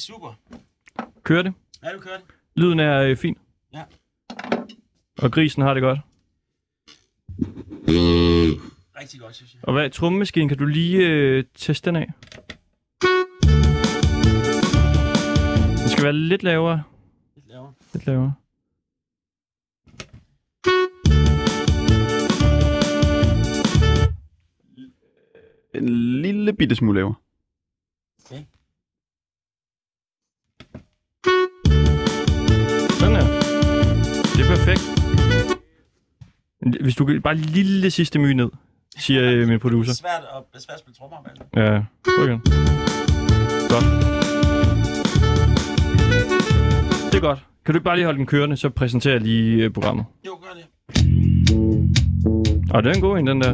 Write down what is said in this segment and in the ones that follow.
super. Kører det? Ja, du kører det. Lyden er øh, fin. Ja. Og grisen har det godt. Rigtig godt, synes jeg. Og hvad, trommemaskinen, kan du lige øh, teste den af? Den skal være lidt lavere. Lidt lavere. Lidt lavere. En lille bitte smule lavere. Det er perfekt. Hvis du kan bare lille sidste my ned, siger øh, min Det er producer. svært at, det er svært at spille trommer med. Ja, prøv igen. Godt. Det er godt. Kan du ikke bare lige holde den kørende, så præsenterer jeg lige øh, programmet. Jo, gør det. Og det er en god en, den der.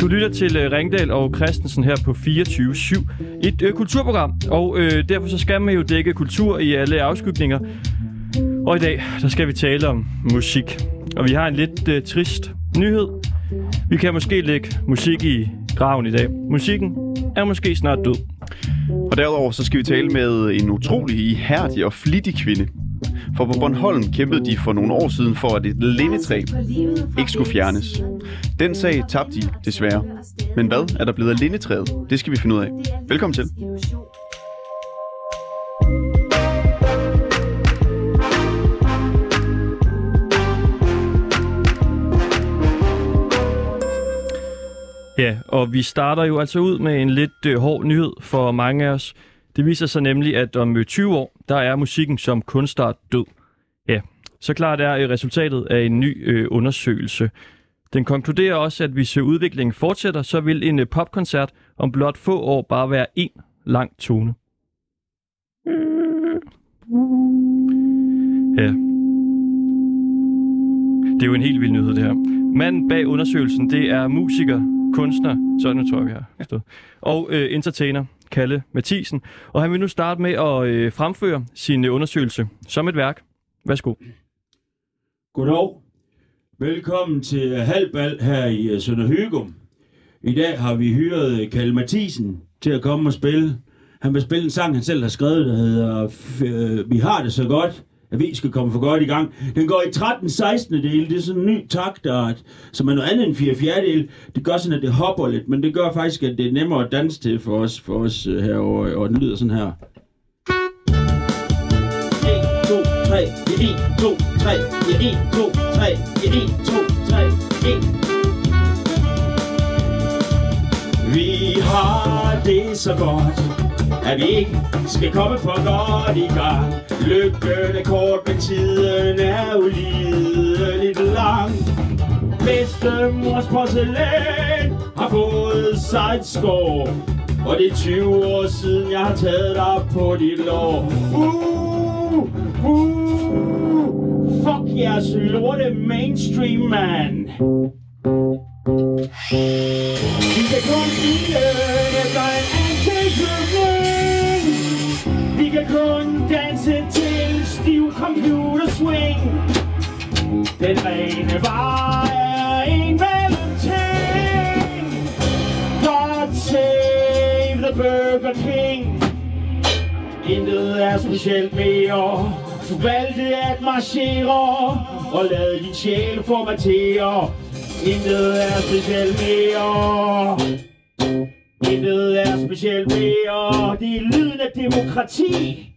Du lytter til uh, Ringdal og Christensen her på 24-7. Et uh, kulturprogram, og uh, derfor så skal man jo dække kultur i alle afskygninger. Og i dag, der skal vi tale om musik. Og vi har en lidt uh, trist nyhed. Vi kan måske lægge musik i graven i dag. Musikken er måske snart død. Og derudover så skal vi tale med en utrolig ihærdig og flittig kvinde. For på Bornholm kæmpede de for nogle år siden for, at et lindetræ ikke skulle fjernes. Den sag tabte de desværre. Men hvad er der blevet af lindetræet? Det skal vi finde ud af. Velkommen til. Ja, og vi starter jo altså ud med en lidt øh, hård nyhed for mange af os. Det viser sig nemlig, at om øh, 20 år, der er musikken som kunstart død. Ja, så klart er øh, resultatet af en ny øh, undersøgelse. Den konkluderer også, at hvis øh, udviklingen fortsætter, så vil en øh, popkoncert om blot få år bare være en lang tone. Ja. Det er jo en helt vild nyhed, det her. Manden bag undersøgelsen, det er musiker, kunstner, sådan tror jeg, vi har stået, og øh, entertainer, Kalle Mathisen. Og han vil nu starte med at øh, fremføre sin øh, undersøgelse som et værk. Værsgo. Goddag. Velkommen til Halbal her i øh, Sønder Hygum. I dag har vi hyret øh, Kalle Mathisen til at komme og spille. Han vil spille en sang, han selv har skrevet, der hedder øh, Vi har det så godt, at vi skal komme for godt i gang. Den går i 13 16 del. Det er sådan en ny taktart, som er noget andet end 4 fjerdedel. Det gør sådan, at det hopper lidt, men det gør faktisk, at det er nemmere at danse til for os, for os øh, herovre. Og den lyder sådan her. 1, 2, 3, 1, 2, 3, 1, 2, 3, 1, 2, 3, 1. Vi har det så godt, at vi ikke skal komme for godt i gang. Lykken er kort, men tiden er ulideligt lang. Bedstemors porcelæn har fået sig et skår. Og det er 20 år siden, jeg har taget dig på dit lår. Uh, uh, fuck jeres lorte mainstream, man. Vi kan kun sige, Den rene vare er en mellemting. God save the Burger King. Intet er specielt mere. Du valgte at marchere og lade din sjæl formatere. Intet er specielt mere. Intet er specielt mere. Det er lyden af demokrati.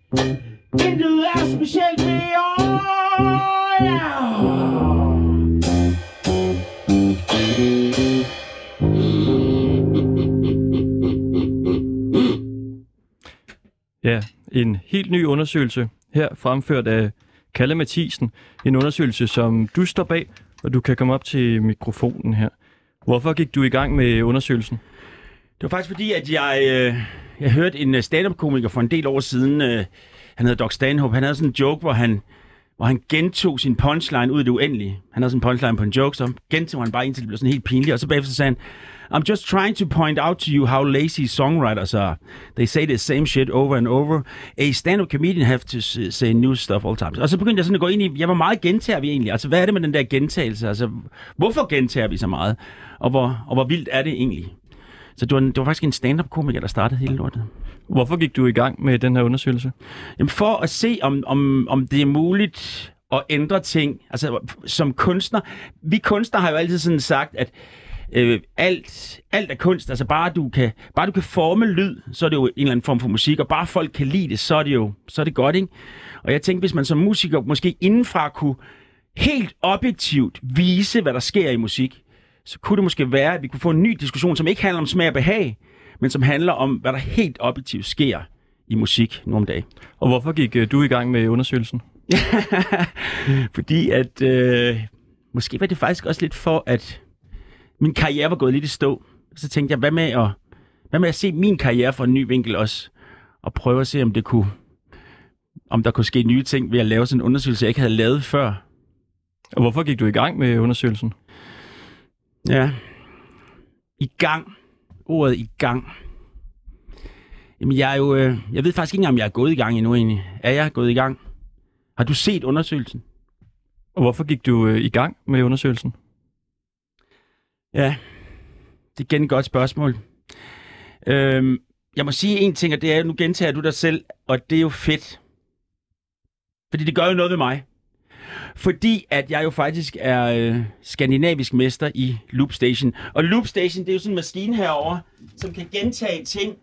Intet er specielt mere. Ja. En helt ny undersøgelse her fremført af Kalle Mathisen. En undersøgelse, som du står bag, og du kan komme op til mikrofonen her. Hvorfor gik du i gang med undersøgelsen? Det var faktisk fordi, at jeg, øh, jeg hørte en øh, stand-up-komiker for en del år siden. Øh, han hedder Doc Stanhope. Han havde sådan en joke, hvor han, hvor han gentog sin punchline ud i det uendelige. Han havde sin punchline på en joke, så gentog han bare indtil det blev sådan helt pinligt. Og så bagefter sagde han, I'm just trying to point out to you how lazy songwriters are. They say the same shit over and over. A stand-up comedian have to say new stuff all times. Og så begyndte jeg sådan at gå ind i, ja, hvor meget gentager vi egentlig? Altså, hvad er det med den der gentagelse? Altså, hvorfor gentager vi så meget? Og hvor, og hvor vildt er det egentlig? Så det var, det var faktisk en stand-up-komiker, der startede hele lortet. Hvorfor gik du i gang med den her undersøgelse? Jamen for at se, om, om, om det er muligt at ændre ting. Altså som kunstner. Vi kunstnere har jo altid sådan sagt, at øh, alt, alt er kunst. Altså bare du, kan, bare du kan forme lyd, så er det jo en eller anden form for musik. Og bare folk kan lide det, så er det jo så er det godt, ikke? Og jeg tænkte, hvis man som musiker måske indenfra kunne helt objektivt vise, hvad der sker i musik, så kunne det måske være, at vi kunne få en ny diskussion, som ikke handler om smag og behag, men som handler om, hvad der helt objektivt sker i musik nu om dagen. Og hvorfor gik øh, du i gang med undersøgelsen? Fordi at, øh, måske var det faktisk også lidt for, at min karriere var gået lidt i stå. Så tænkte jeg, hvad med at, hvad med at se min karriere fra en ny vinkel også? Og prøve at se, om det kunne, om der kunne ske nye ting ved at lave sådan en undersøgelse, jeg ikke havde lavet før. Og hvorfor gik du i gang med undersøgelsen? Ja. I gang. Ordet i gang. Jamen, jeg er jo... Øh, jeg ved faktisk ikke engang, om jeg er gået i gang endnu egentlig. Er jeg gået i gang? Har du set undersøgelsen? Og hvorfor gik du øh, i gang med undersøgelsen? Ja, det er igen et godt spørgsmål. Øhm, jeg må sige en ting, og det er, nu gentager du dig selv, og det er jo fedt. Fordi det gør jo noget ved mig. Fordi at jeg jo faktisk er øh, skandinavisk mester i Loop Station. Og Loop Station, det er jo sådan en maskine herover, som kan gentage ting.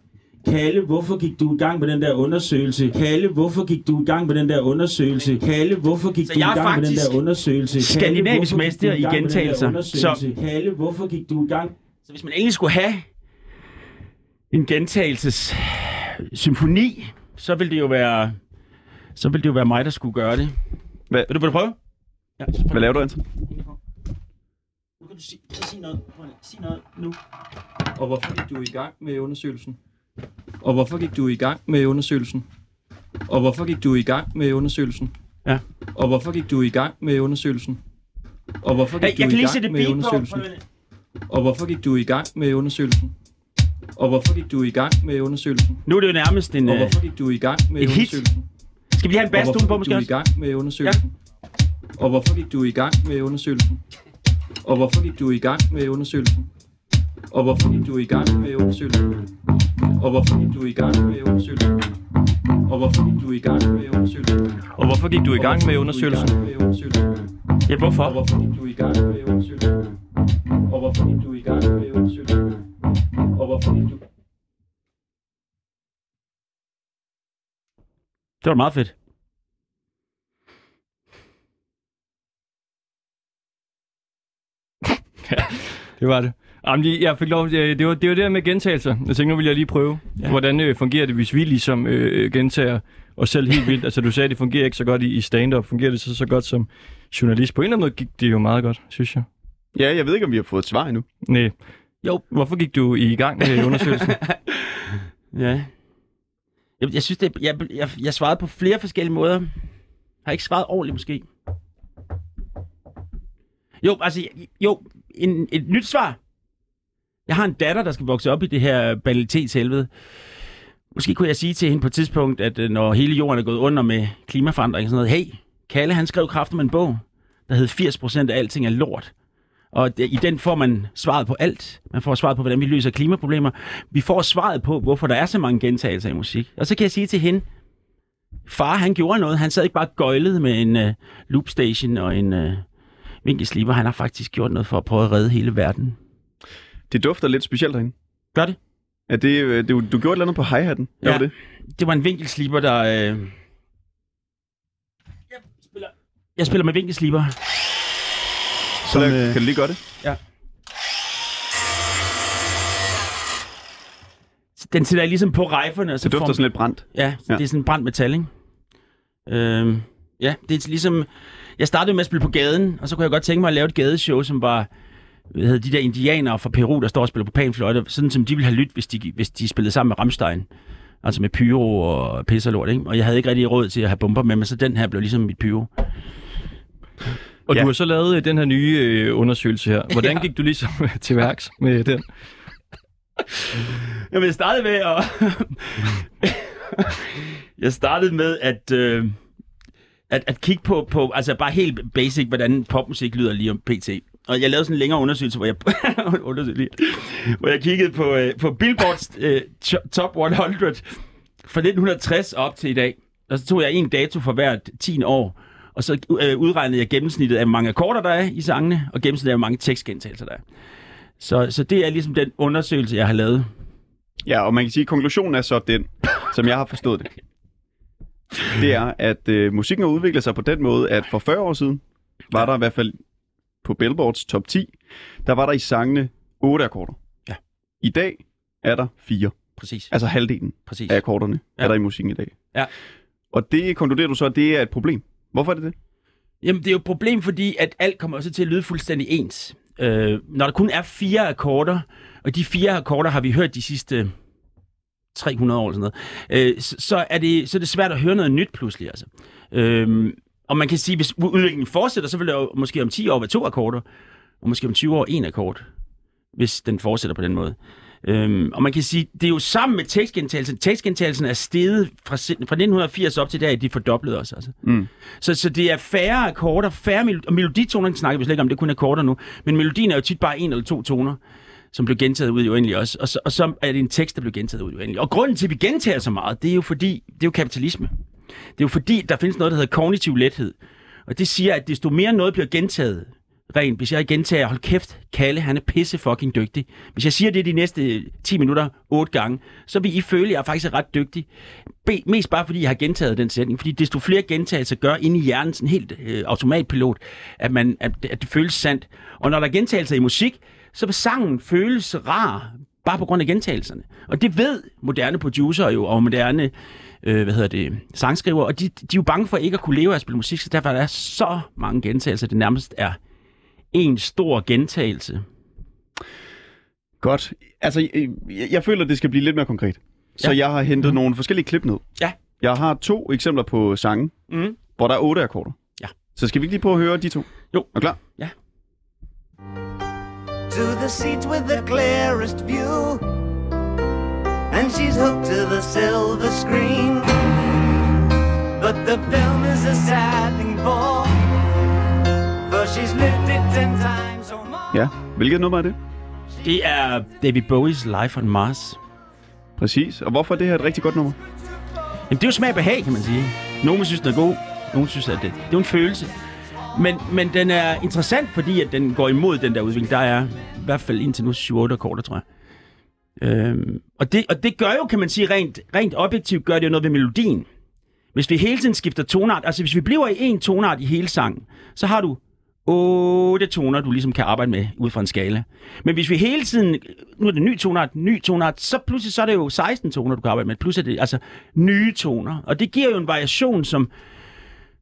Kalle, hvorfor gik du i gang med den der undersøgelse? Kalle, hvorfor gik du i gang med den der undersøgelse? Kalle, hvorfor gik Så du i jeg gang med den faktisk der undersøgelse? Kalle, skandinavisk hvorfor gik mester i gentagelser. undersøgelse? Kalle, hvorfor gik du i gang? Så hvis man endelig skulle have en gentagelses symfoni, så ville det jo være så ville det jo være mig, der skulle gøre det. Hvad, Vil du, vil du prøve? Ja, så prøv. hvad laver du, Anton? Nu kan du sige, sige noget. Sig noget nu. Og hvorfor gik du i gang med undersøgelsen? Og hvorfor gik du i gang med undersøgelsen? Og hvorfor gik du i gang med undersøgelsen? Ja. Og hvorfor gik du i gang med undersøgelsen? Og hvorfor gik Hey, jeg du kan i lige gang sætte med på. undersøgelsen? Lige. Og hvorfor gik du i gang med undersøgelsen? Og hvorfor gik du i gang med undersøgelsen? Nu er det jo nærmest en... Og Øh, hvorfor gik du i gang med undersøgelsen? Skal vi lige have en Og basstone på, måske du i også? gang med undersøgelsen? Og hvorfor gik du i gang med undersøgelsen? Og hvorfor gik du i gang med undersøgelsen? Og hvorfor gik du i gang med undersøgelsen? Og hvorfor gik du i gang med undersøgelsen? Og hvorfor gik du i gang med undersøgelsen? Og hvorfor gik du i gang med undersøgelsen? Ja, Og hvorfor? hvorfor gik du i gang med undersøgelsen? Og hvorfor gik du i gang med undersøgelsen? Og hvorfor gik du... Det var meget fedt. Det var det. Jamen, jeg fik lov, det, det, var, det var det der med gentagelser. Jeg tænkte, nu vil jeg lige prøve, Ja. hvordan øh, fungerer det, hvis vi ligesom øh, gentager os selv helt vildt. altså, du sagde, det fungerer ikke så godt i, i stand-up. Fungerer det så, så godt som journalist? På en eller anden måde gik det jo meget godt, synes jeg. Ja, jeg ved ikke, om vi har fået et svar endnu. Nej. Jo. Hvorfor gik du i gang med undersøgelsen? Ja. Jeg, jeg synes, det, jeg, jeg, jeg svarede på flere forskellige måder. Har ikke svaret ordentligt, måske. Jo, altså, jo, en, et nyt svar. Jeg har en datter, der skal vokse op i det her banalitetshelvede. Måske kunne jeg sige til hende på et tidspunkt, at øh, når hele jorden er gået under med klimaforandring og sådan noget, hey, Kalle, han skrev kraft med en bog, der hed 80% af alting er lort. Og i den får man svaret på alt. Man får svaret på, hvordan vi løser klimaproblemer. Vi får svaret på, hvorfor der er så mange gentagelser i musik. Og så kan jeg sige til hende, far han gjorde noget. Han sad ikke bare gøjlede med en uh, loopstation og en uh, vinkelsliber. Han har faktisk gjort noget for at prøve at redde hele verden. Det dufter lidt specielt derinde. Gør det? Er det, øh, du, du gjorde et eller andet på hi-hatten? Ja. var det? Det var en vinkelsliber, der... Uh... Jeg, spiller, jeg spiller med vinkelsliber. Så Som, der, øh, kan du lige gøre det? Den sætter jeg ligesom på rejferne. Og så Det dufter får- sådan lidt brændt. Ja, Ja. ja, det er sådan brændt metal, ikke? Øhm, ja, det er ligesom... Jeg startede med at spille på gaden, og så kunne jeg godt tænke mig at lave et gadeshow, som var hvad hedder, de der indianere fra Peru, der står og spiller på panfløjte, sådan som de ville have lyttet, hvis de, hvis de spillede sammen med Ramstein. Altså med pyro og pis og lort, ikke? Og jeg havde ikke rigtig råd til at have bomber med, men så den her blev ligesom mit pyro. Og Ja. du har så lavet øh, den her nye øh, undersøgelse her. Hvordan Ja. gik du ligesom til værks med den? Jamen, jeg startede med at... jeg startede med at, øh, at, at kigge på, på, altså bare helt basic, hvordan popmusik lyder lige om pt. og jeg lavede sådan en længere undersøgelse, hvor jeg, undersøgelse, lige, hvor jeg kiggede på, øh, på Billboards øh, to- Top 100 fra 1960 op til i dag. Og så tog jeg en dato for hvert 10 år, og så øh, udregnede jeg gennemsnittet af, hvor mange akkorder der er i sangene, og gennemsnittet af, hvor mange tekstgentagelser der er. Så, så det er ligesom den undersøgelse, jeg har lavet. Ja, og man kan sige, at konklusionen er så den, som jeg har forstået det. Det er, at øh, musikken har udviklet sig på den måde, at for 40 år siden var der i hvert fald på Billboards top 10, der var der i sangene 8 akkorder. Ja. I dag er der 4. Præcis. Altså halvdelen Præcis. af akkorderne ja. Ja. er der i musikken i dag. Ja. Og det konkluderer du så, at det er et problem. Hvorfor er det det? Jamen, det er jo et problem, fordi at alt kommer også til at lyde fuldstændig ens. Øh, når der kun er fire akkorder, og de fire akkorder har vi hørt de sidste 300 år eller sådan noget, øh, så, så, er det, så er det svært at høre noget nyt pludselig. Altså. Øh, og man kan sige, hvis udviklingen fortsætter, så vil der jo måske om 10 år være to akkorder, og måske om 20 år en akkord, hvis den fortsætter på den måde. Øhm, og man kan sige, det er jo sammen med tekstgentagelsen. Tekstgentagelsen er steget fra, fra 1980 op til der, de fordoblet også. Altså. Mm. Så, så det er færre akkorder, færre mel- og meloditonerne snakker vi slet ikke om, det er kun akkorder nu. Men melodien er jo tit bare en eller to toner, som bliver gentaget ud i uendelige også. Og så, og så er det en tekst, der bliver gentaget ud i uendelige. Og grunden til, at vi gentager så meget, det er jo fordi, det er jo kapitalisme. Det er jo fordi, der findes noget, der hedder kognitiv lethed. Og det siger, at desto mere noget bliver gentaget, rent, hvis jeg gentager, hold kæft, Kalle, han er pisse fucking dygtig. Hvis jeg siger det de næste øh, 10 minutter, 8 gange, så vil I føle, at jeg faktisk er ret dygtig. B, mest bare fordi jeg har gentaget den sætning. Fordi desto flere gentagelser gør inde i hjernen, sådan helt øh, automatpilot, at, man, at, at det føles sandt. Og når der er gentagelser i musik, så vil sangen føles rar, bare på grund af gentagelserne. Og det ved moderne producer jo, og moderne øh, hvad hedder det, sangskriver, og de, de er jo bange for ikke at kunne leve af at spille musik, så derfor er der så mange gentagelser, det nærmest er en stor gentagelse. Godt. Altså, jeg, jeg føler, at det skal blive lidt mere konkret. Så Ja. jeg har hentet nogle forskellige klip ned. Ja. Jeg har to eksempler på sange, Mm. hvor der er otte akkorder. Ja. Så skal vi ikke lige prøve at høre de to? Jo. Er klar? to the seats with the clearest view. And she's hooked to the silver screen. But the film is a sad thing for, for she's lived it ten times or more. Ja. Hvilket nummer er det? Det er David Bowies Life on Mars. Præcis. Og hvorfor er det her et rigtig godt nummer? Jamen, det er jo smag og behag, kan man sige. Nogle synes, den er god. Nogle synes, at det, det er en følelse. Men, men den er interessant, fordi at den går imod den der udvikling. Der er i hvert fald indtil nu 7-8 akkorder, tror jeg. Øhm, og, det, og det gør jo, kan man sige, rent, rent objektivt gør det jo noget ved melodien. Hvis vi hele tiden skifter tonart, altså hvis vi bliver i en tonart i hele sangen, så har du otte toner, du ligesom kan arbejde med ud fra en skala. Men hvis vi hele tiden, nu er det ny tonart, ny tonart, så pludselig så er det jo 16 toner, du kan arbejde med. Plus er det altså nye toner. Og det giver jo en variation, som,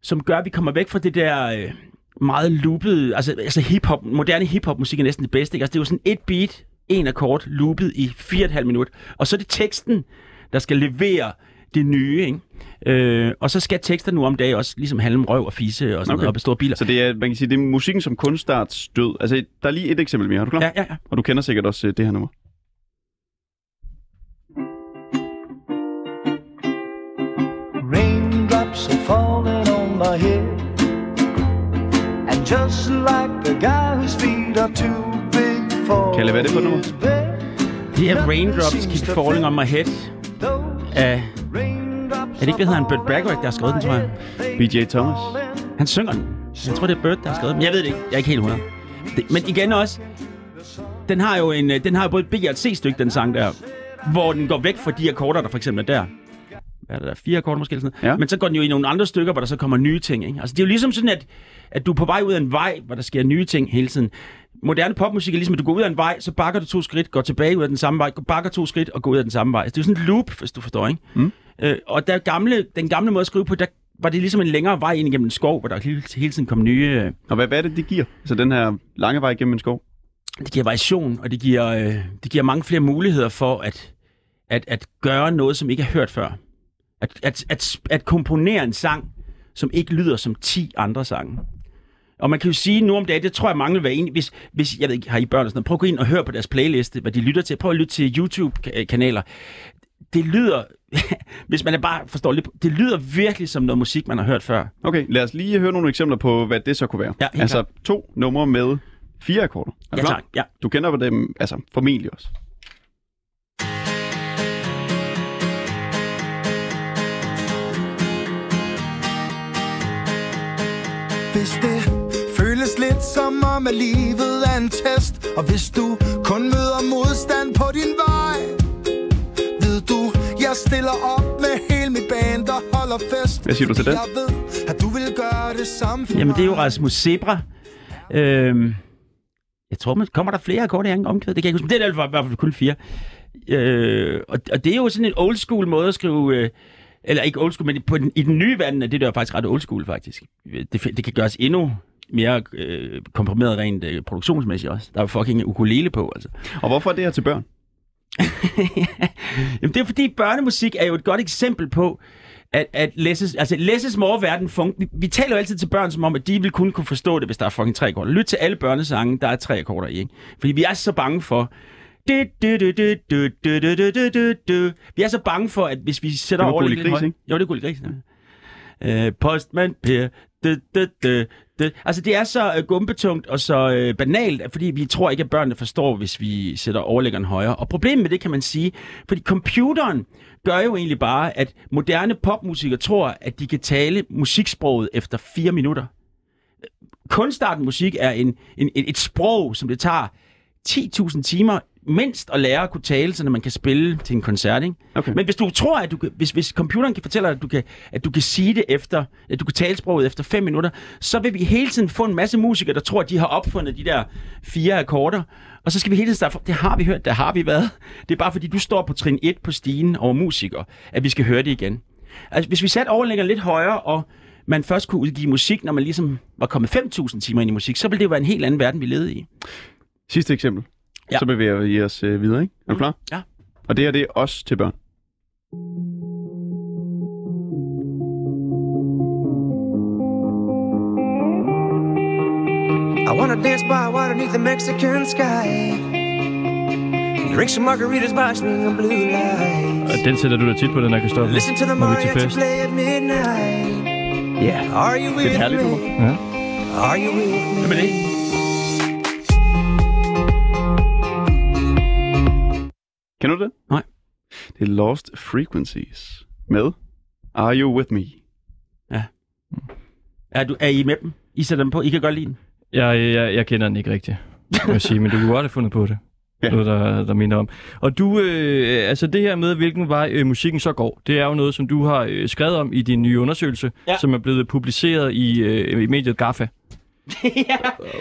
som gør, at vi kommer væk fra det der øh, meget loopede, altså, altså hip-hop, moderne hip-hop musik er næsten det bedste. Ikke? Altså, det er jo sådan et beat, en akkord, loopet i 4,5 minutter. Og så er det teksten, der skal levere det nye, ikke? Øh, og så skal tekster nu om dagen også ligesom handle om røv og fisse og sådan Okay. noget, og store biler. Så det er, man kan sige, det er musikken som kunstarts død. Altså, der er lige et eksempel mere. Er du klar? Ja, ja, ja. Og du kender sikkert også øh, det her nummer. Raindrops are falling on my head. And just like the guy whose feet are too big for Kalle, hvad er det for nummer? Det er Raindrops Keep Falling On My Head af, er det ikke, hvad hedder han, Burt Bacharach, der har skrevet den, tror jeg? B.J. Thomas. Han synger den. Jeg tror, det er Burt, der har skrevet den. Men jeg ved det ikke. Jeg er ikke helt 100. Det, men igen også, den har jo en, øh, den har jo både et B og et C-stykke, den sang der, hvor den går væk fra de akkorder, der for eksempel er der. Hvad er det der? Fire akkorder måske? Eller sådan noget. Ja. Men så går den jo i nogle andre stykker, hvor der så kommer nye ting. Ikke? Altså, det er jo ligesom sådan, at, at du er på vej ud af en vej, hvor der sker nye ting hele tiden. Moderne popmusik er ligesom, at du går ud af en vej, så bakker du to skridt, går tilbage ud af den samme vej, bakker to skridt og går ud af den samme vej. Altså, det er jo sådan et loop, hvis du forstår, ikke? Mm. Øh, og der gamle, den gamle måde at skrive på, der var det ligesom en længere vej ind igennem en skov, hvor der hele, hele tiden kom nye... Øh, Og hvad, hvad er det, det giver? Altså den her lange vej gennem en skov? det giver variation, og det giver, øh, det giver mange flere muligheder for at, at, at gøre noget, som ikke er hørt før. At, at, at, at komponere en sang, som ikke lyder som 10 andre sange. Og man kan jo sige nu om dagen, det tror jeg mange vil være enige, hvis, hvis jeg ved ikke, har I børn og sådan noget, prøv at gå ind og høre på deres playliste, hvad de lytter til. Prøv at lytte til YouTube-kanaler. Det lyder, hvis man er bare forstår lidt, det lyder virkelig som noget musik, man har hørt før. Okay, lad os lige høre nogle eksempler på, hvad det så kunne være. Ja, altså to numre med Fire akkorder. Er du Ja, klar? tak. Ja. Du kender dem, altså formentlig også. Hvis det om, at livet er en test Og hvis du kun møder modstand på din vej Ved du, jeg stiller op med hele mit band og holder fest Hvad siger du til det? Jeg ved, at du vil gøre det samme for Jamen, det er jo. Rasmus Zebra. Øhm, jeg tror, man kommer der flere akkorder i anden omkvæd. Det kan jeg ikke huske. Men det er i hvert fald- i hvert fald kun fire. Øh, og, og det er jo sådan en old school måde at skrive... Øh, eller ikke old school, men på den, i den nye verden er det der faktisk ret old school, faktisk. Det, det kan gøres endnu mere øh, komprimeret rent øh, produktionsmæssigt også. Der er fucking ukulele på, altså. Og hvorfor er det her til børn? Jamen, det er fordi børnemusik er jo et godt eksempel på, at, at læses, altså læses morverden funk. Vi, vi, taler jo altid til børn som om, at de vil kun kunne forstå det, hvis der er fucking tre akkorder. Lyt til alle børnesange, der er tre akkorder i, ikke? Fordi vi er så bange for, vi er så bange for, at hvis vi sætter over lidt... Gris, ikke? Jo, det er gris, ja. Øh, postmand Per, du. Altså, det er så øh, gumbetungt og så øh, banalt, fordi vi tror ikke, at børnene forstår, hvis vi sætter overlæggeren højere. Og problemet med det kan man sige, fordi computeren gør jo egentlig bare, at moderne popmusikere tror, at de kan tale musiksproget efter fire minutter. Kunstarten musik er en, en, et, et sprog, som det tager 10.000 timer mindst at lære at kunne tale, så man kan spille til en koncert. Ikke? Okay. Men hvis du tror, at du kan, hvis, hvis computeren kan fortælle dig, at du kan, at du kan sige det efter, at du kan tale sproget efter 5 minutter, så vil vi hele tiden få en masse musikere, der tror, at de har opfundet de der fire akkorder. Og så skal vi hele tiden starte det har vi hørt, det har vi været. Det er bare fordi, du står på trin 1 på stigen over musikere, at vi skal høre det igen. Altså, hvis vi satte overlægger lidt højere, og man først kunne udgive musik, når man ligesom var kommet 5.000 timer ind i musik, så ville det jo være en helt anden verden, vi levede i. Sidste eksempel. Ja. Så bevæger vi os øh, videre, ikke? Er du klar? Ja. Og det her, det er også til børn. I wanna dance by water beneath the Mexican sky. Drink some margaritas by swinging blue lights. Og den sætter du da tit på, den her, Christoffer, Listen to the når vi er til fest. play at midnight. Ja. Are you Det er with et herligt me? nummer. Ja. Are you with me? Hvad med det? Kender du det? Nej. Det er Lost Frequencies med Are You With Me? Er, du, er I med dem? I sætter dem på? I kan godt lide den? Jeg, jeg, jeg kender den ikke rigtigt, må jeg sige, men du kunne godt have fundet på det. Ja. Ja. Noget, der, der minder om. Og du, øh, altså det her med, hvilken vej øh, musikken så går, det er jo noget, som du har øh, skrevet om i din nye undersøgelse, Ja. som er blevet publiceret i, øh, i mediet GAFFA. ja.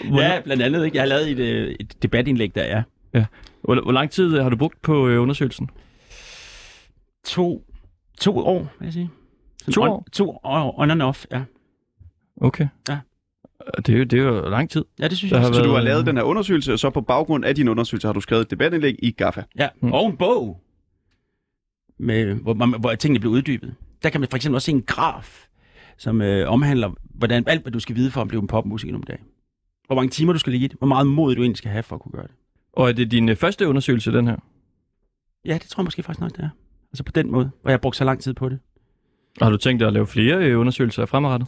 Hvor, ja, blandt andet. Ikke? Jeg har lavet et, øh, et debatindlæg der, ja. Hvor, hvor lang tid har du brugt på øh, undersøgelsen? To, to år, vil jeg sige. Sådan To on, år? To år, on and off, ja. Okay. Ja. Det er jo, det er jo lang tid. Ja, det synes jeg. har Så du har været- lavet den her undersøgelse, og så på baggrund af din undersøgelse har du skrevet et debatindlæg i GAFA. Ja, Mm. og en bog, med, hvor, man- hvor tingene bliver uddybet. Der kan man for eksempel også se en graf, som øh, omhandler hvordan, alt, hvad du skal vide for at blive en popmusiker om dagen. Hvor mange timer du skal ligge i det. Hvor meget mod du egentlig skal have for at kunne gøre det. Og er det din øh, første undersøgelse, den her? Ja, det tror jeg måske faktisk nok, det er. Altså på den måde, hvor jeg har brugt så lang tid på det. Og har du tænkt dig at lave flere øh, undersøgelser fremadrettet?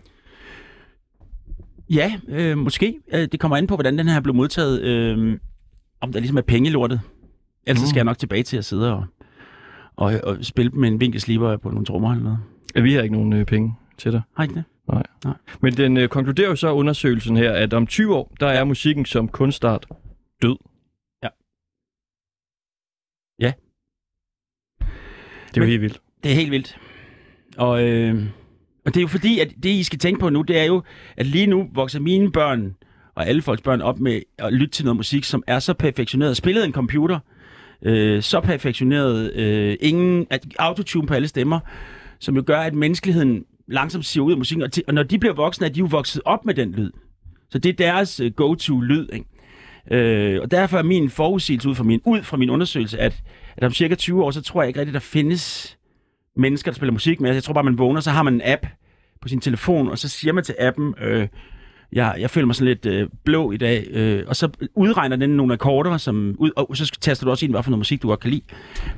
Ja, øh, måske. Øh, det kommer an på, hvordan den her blev modtaget. Øh, om der ligesom er penge i lortet. Ellers mm. Mm. skal jeg nok tilbage til at sidde og, og, og spille med en vinkelsliber på nogle trommer eller noget. Ja, vi har ikke nogen øh, penge til dig. Har ikke det? Men den øh, konkluderer jo så undersøgelsen her, at om 20 år, der er musikken som kunstart død. Ja. Det er jo Men- helt vildt. Det er helt vildt. Og, øh, og det er jo fordi, at det I skal tænke på nu, det er jo, at lige nu vokser mine børn og alle folks børn op med at lytte til noget musik, som er så perfektioneret. Spillet en computer, øh, så perfektioneret, øh, ingen at autotune på alle stemmer, som jo gør, at menneskeligheden langsomt siger ud af musikken. Og, og når de bliver voksne, er de jo vokset op med den lyd. Så det er deres øh, go-to-lyd, ikke? Øh, og derfor er min forudsigelse ud fra min, ud fra min undersøgelse, at, at om cirka 20 år, så tror jeg ikke rigtigt, der findes mennesker, der spiller musik med. Altså, jeg tror bare, man vågner, så har man en app på sin telefon, og så siger man til appen, øh, jeg, jeg føler mig sådan lidt øh, blå i dag, øh, og så udregner den nogle akkorder, som, ud, og så taster du også ind, hvad for noget musik, du godt kan lide.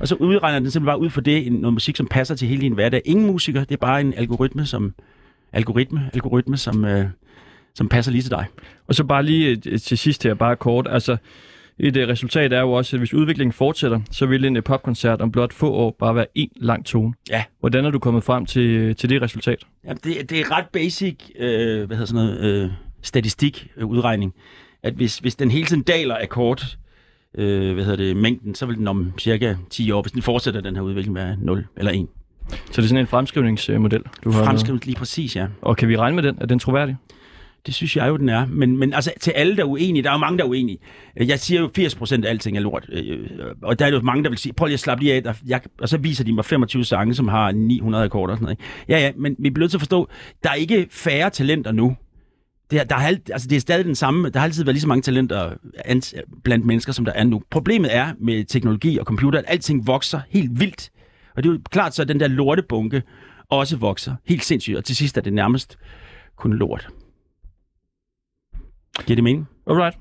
Og så udregner den simpelthen bare ud for det, en- noget musik, som passer til hele din hverdag. Ingen musiker, det er bare en algoritme, som, algoritme, algoritme, som, øh, som passer lige til dig. Og så bare lige øh, til sidst her, bare kort. Altså, et uh, resultat er jo også, at hvis udviklingen fortsætter, så vil en uh, popkoncert om blot få år bare være en lang tone. Ja. Hvordan er du kommet frem til, til det resultat? Ja, det, det er ret basic, øh, hvad hedder sådan noget, øh, statistik øh, udregning, at hvis, hvis den hele tiden daler akkord, øh, hvad hedder det, mængden, så vil den om cirka 10 år, hvis den fortsætter den her udvikling, være 0 eller 1. Så det er sådan en fremskrivningsmodel, du har med. Fremskrivet lige præcis, ja. Og kan vi regne med den? Er den troværdig? Det synes jeg jo, den er. Men, men altså, til alle, der er uenige, der er jo mange, der er uenige. Jeg siger jo, 80 procent af alting er lort. Øh, øh, og der er jo mange, der vil sige, prøv lige at slappe lige af. Der, jeg, og så viser de mig 25 sange, som har 900 akkorder og sådan noget. ikke? Ja, ja, men vi bliver nødt til at forstå, der er ikke færre talenter nu. Det der er, altså, det er stadig den samme. Der har altid været lige så mange talenter blandt mennesker, som der er nu. Problemet er med teknologi og computer, at alting vokser helt vildt. Og det er jo klart så, at den der lortebunke også vokser helt sindssygt. Og til sidst er det nærmest kun lort. Giver det mening? Alright.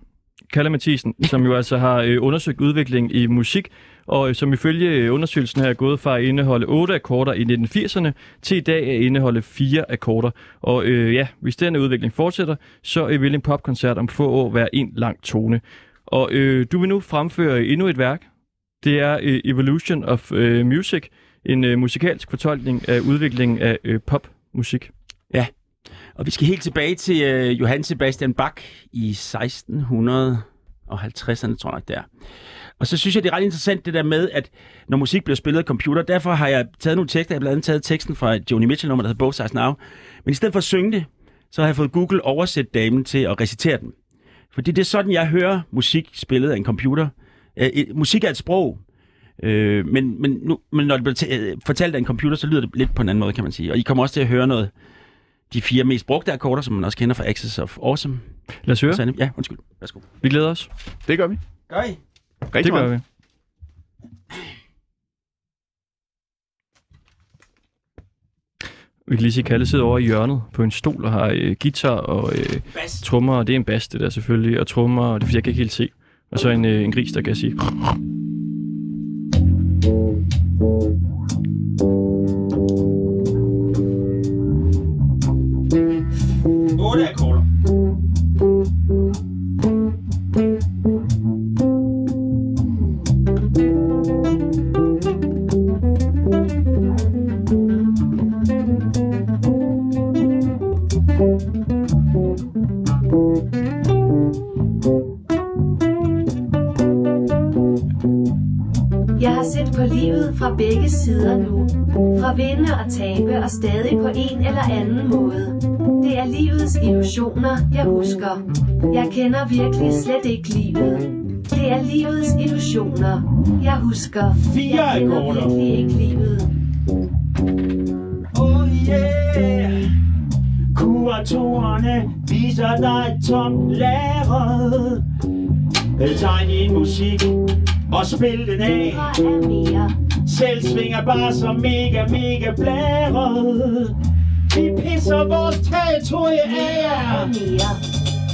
Kalle Mathisen, som jo altså har øh, undersøgt udviklingen i musik, og øh, som ifølge øh, undersøgelsen her er gået fra at indeholde 8 akkorder i 1980'erne til i dag at indeholde 4 akkorder. Og øh, ja, hvis denne udvikling fortsætter, så øh, vil en popkoncert om få år være en lang tone. Og øh, du vil nu fremføre endnu et værk. Det er øh, Evolution of øh, Music, en øh, musikalsk fortolkning af udviklingen af øh, popmusik. Og vi skal helt tilbage til øh, Johann Sebastian Bach i 1650'erne, tror jeg der. Og så synes jeg, det er ret interessant det der med, at når musik bliver spillet af computer, derfor har jeg taget nogle tekster, jeg har blandt andet taget teksten fra et Joni Mitchell-nummer, der hedder Both Sides Now. Men i stedet for at synge det, så har jeg fået Google oversæt damen til at recitere den. Fordi det er sådan, jeg hører musik spillet af en computer. Øh, musik er et sprog, øh, men, men, nu, men når det bliver t- fortalt af en computer, så lyder det lidt på en anden måde, kan man sige. Og I kommer også til at høre noget, de fire mest brugte akkorder, som man også kender fra Access of Awesome. Lad os høre. Så, ja, undskyld. Værsgo. Vi glæder os. Det gør vi. Gør I? Rigtig Det gør meget. vi. Vi kan lige at Kalle sidder over i hjørnet på en stol og har øh, guitar og øh, Bas. trommer, og det er en bas, det der selvfølgelig, og trommer, og det er fordi, jeg kan ikke helt se. Og så en, øh, en gris, der kan sige. Otte akkorder. Jeg har set på livet fra begge sider nu. Fra vinde og tabe og stadig på en eller anden måde. Det er livets illusioner, jeg husker. Jeg kender virkelig slet ikke livet. Det er livets illusioner, jeg husker. Fire Jeg kender virkelig ikke livet. Oh yeah. Kuratorerne viser dig et tomt lærred. Tegn din musik og spil den af. Er. Selv svinger bare så mega, mega blæret. Vi pisser vores territorie af Er jer.